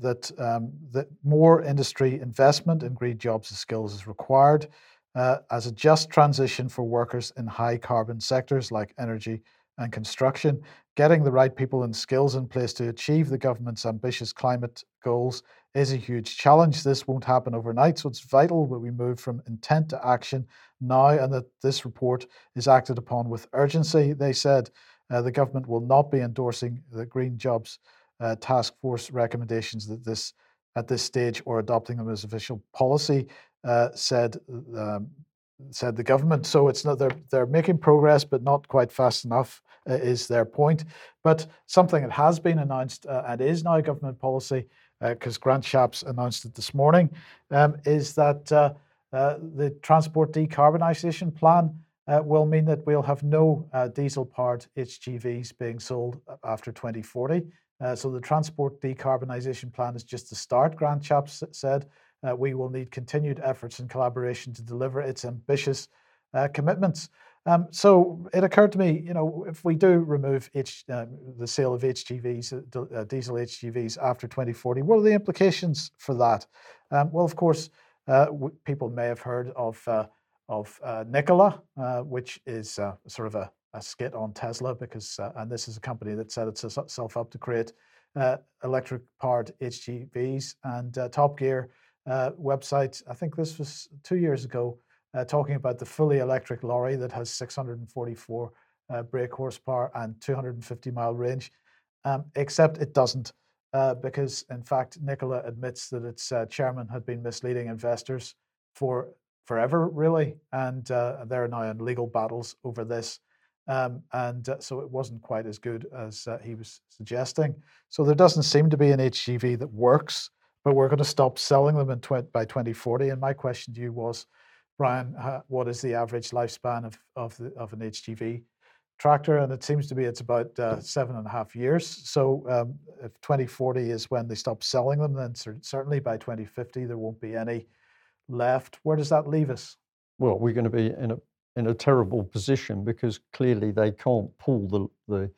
that um, that more industry investment in green jobs and skills is required uh, as a just transition for workers in high carbon sectors like energy and construction. Getting the right people and skills in place to achieve the government's ambitious climate goals is a huge challenge. This won't happen overnight, so it's vital that we move from intent to action now and that this report is acted upon with urgency. They said uh, the government will not be endorsing the Green Jobs uh, Task Force recommendations that this at this stage or adopting them as official policy. Uh, said um, said the government. So it's not they're they're making progress, but not quite fast enough. Uh, is their point. But something that has been announced uh, and is now government policy, because uh, Grant Shapps announced it this morning, um, is that uh, the transport decarbonisation plan. will mean that we'll have no diesel-powered HGVs being sold after 2040. so the transport decarbonisation plan is just the start. Grant Shapps said uh, we will need continued efforts and collaboration to deliver its ambitious uh, commitments. Um, so it occurred to me, you know, if we do remove H, uh, the sale of HGVs, uh, uh, diesel HGVs after 2040, what are the implications for that? Um, well, of course, uh, w- people may have heard of of Nikola, which is sort of a, a, skit on Tesla, because and this is a company that set itself up to create electric powered HGVs, and Top Gear uh, website. I think this was two years ago, uh, talking about the fully electric lorry that has 644 uh, brake horsepower and 250 mile range. Um, except it doesn't, uh, because in fact Nikola admits that its uh, chairman had been misleading investors for forever, really, and uh, they're now in legal battles over this. Um, and so it wasn't quite as good as he was suggesting. So there doesn't seem to be an HGV that works but we're going to stop selling them in tw- by 2040. And my question to you was, Brian, uh, what is the average lifespan of of, the, of an HGV tractor? And it seems to be it's about uh, seven and a half years. So um, if 2040 is when they stop selling them, then certainly by 2050 there won't be any left. Where does that leave us? Well, we're going to be in a in a terrible position because clearly they can't pull the the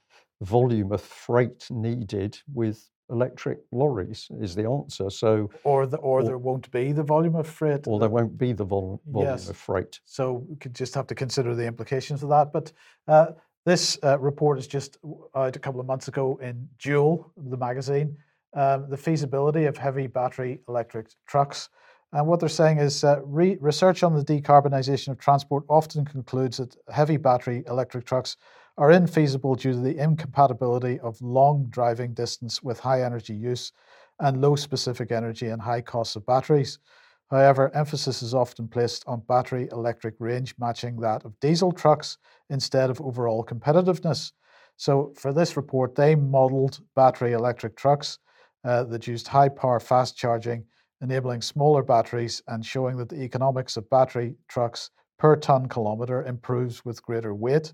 volume of freight needed with electric lorries is the answer. So, or the, or, or there won't be the volume of freight, or there won't be the vol- volume yes. of freight. So we could just have to consider the implications of that. But uh, this uh, report is just out a couple of months ago in Joule, the magazine, um, the feasibility of heavy battery electric trucks. And what they're saying is uh, re- research on the decarbonisation of transport often concludes that heavy battery electric trucks are infeasible due to the incompatibility of long driving distance with high energy use and low specific energy and high costs of batteries. However, emphasis is often placed on battery electric range matching that of diesel trucks instead of overall competitiveness. So, for this report, they modelled battery electric trucks uh, that used high power fast charging, enabling smaller batteries and showing that the economics of battery trucks per tonne kilometre improves with greater weight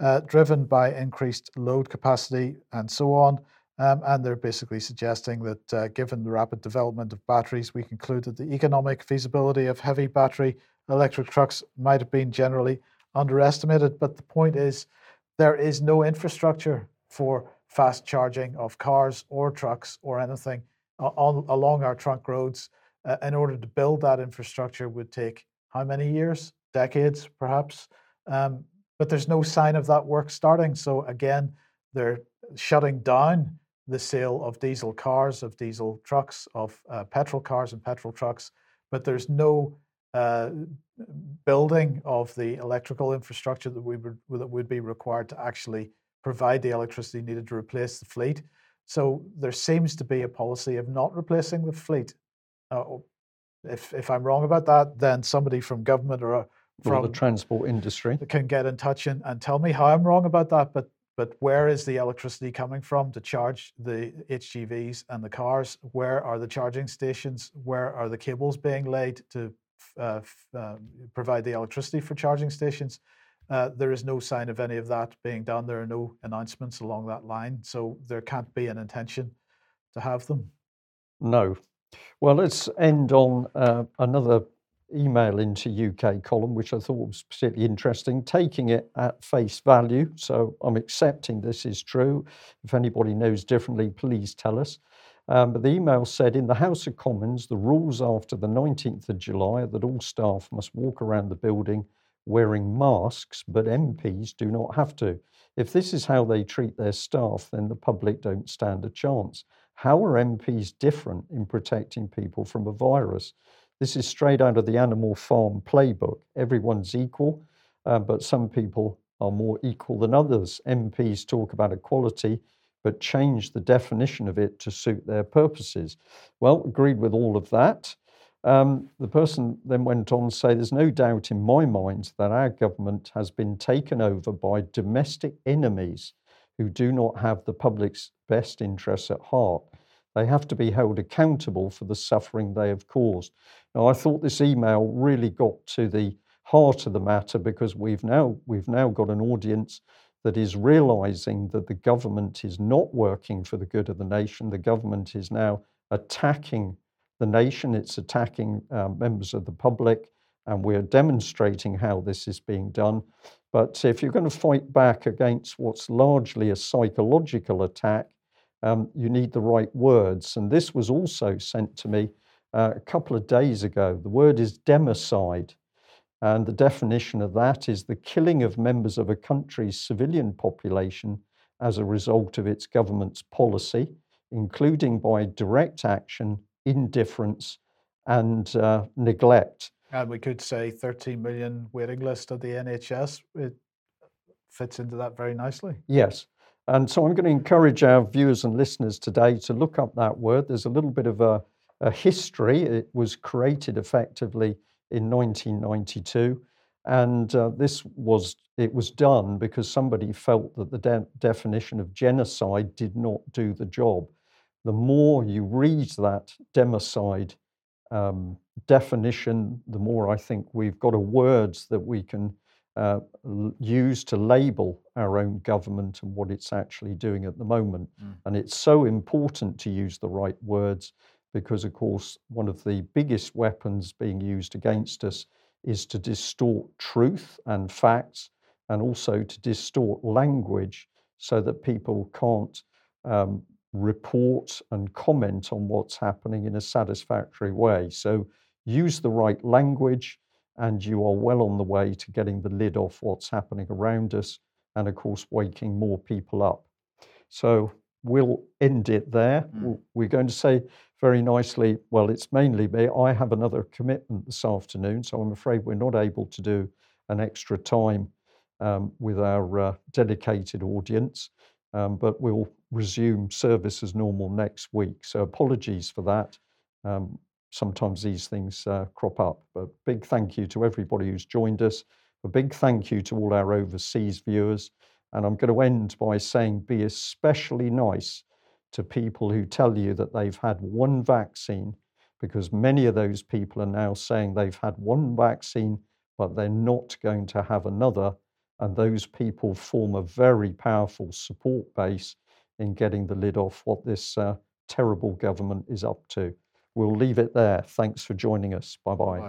uh, driven by increased load capacity and so on. Um, and they're basically suggesting that uh, given the rapid development of batteries, we conclude that the economic feasibility of heavy battery electric trucks might have been generally underestimated. But the point is, there is no infrastructure for fast charging of cars or trucks or anything on, along our trunk roads. Uh, in order to build that infrastructure would take how many years? Decades, perhaps. Um, but there's no sign of that work starting. So again, they're shutting down the sale of diesel cars, of diesel trucks, of uh, petrol cars and petrol trucks, but there's no uh, building of the electrical infrastructure that we would that would be required to actually provide the electricity needed to replace the fleet. So there seems to be a policy of not replacing the fleet. Uh, if if I'm wrong about that, then somebody from government or a from the transport industry can get in touch and, and tell me how I'm wrong about that. But but where is the electricity coming from to charge the HGVs and the cars? Where are the charging stations? Where are the cables being laid to uh, uh, provide the electricity for charging stations? Uh, there is no sign of any of that being done. There are no announcements along that line, so there can't be an intention to have them. No, Well, let's end on uh, another email into UK column, which I thought was particularly interesting, taking it at face value. So I'm accepting this is true. If anybody knows differently, please tell us. Um, but the email said in the House of Commons, the rules after the 19th of July are that all staff must walk around the building wearing masks, but MPs do not have to. If this is how they treat their staff, then the public don't stand a chance. How are MPs different in protecting people from a virus? This is straight out of the Animal Farm playbook. Everyone's equal, uh, but some people are more equal than others. MPs talk about equality, but change the definition of it to suit their purposes. Well, agreed with all of that. Um, the person then went on to say, There's no doubt in my mind that our government has been taken over by domestic enemies who do not have the public's best interests at heart. They have to be held accountable for the suffering they have caused. Now, I thought this email really got to the heart of the matter because we've now we've now got an audience that is realizing that the government is not working for the good of the nation. The government is now attacking the nation. It's attacking uh, members of the public, and we're demonstrating how this is being done. But if you're going to fight back against what's largely a psychological attack, um, you need the right words. And this was also sent to me uh, a couple of days ago. The word is democide. And the definition of that is the killing of members of a country's civilian population as a result of its government's policy, including by direct action, indifference, and uh, neglect. And we could say 13 million waiting list of the NHS. It fits into that very nicely. Yes. And so I'm going to encourage our viewers and listeners today to look up that word. There's a little bit of a, a history. It was created effectively in 1992. And uh, this was it was done because somebody felt that the de- definition of genocide did not do the job. The more you read that democide um, definition, the more I think we've got a word that we can uh, use to label our own government and what it's actually doing at the moment. Mm. And it's so important to use the right words because, of course, one of the biggest weapons being used against us is to distort truth and facts and also to distort language so that people can't um, report and comment on what's happening in a satisfactory way. So use the right language, and you are well on the way to getting the lid off what's happening around us, and of course, waking more people up. So we'll end it there. Mm. We're going to say very nicely, well, it's mainly me. I have another commitment this afternoon, so I'm afraid we're not able to do an extra time um, with our uh, dedicated audience, um, but we'll resume service as normal next week. So apologies for that. Um, sometimes these things uh, crop up. But big thank you to everybody who's joined us. A big thank you to all our overseas viewers. And I'm going to end by saying be especially nice to people who tell you that they've had one vaccine, because many of those people are now saying they've had one vaccine, but they're not going to have another. And those people form a very powerful support base in getting the lid off what this uh, terrible government is up to. We'll leave it there. Thanks for joining us. Bye bye.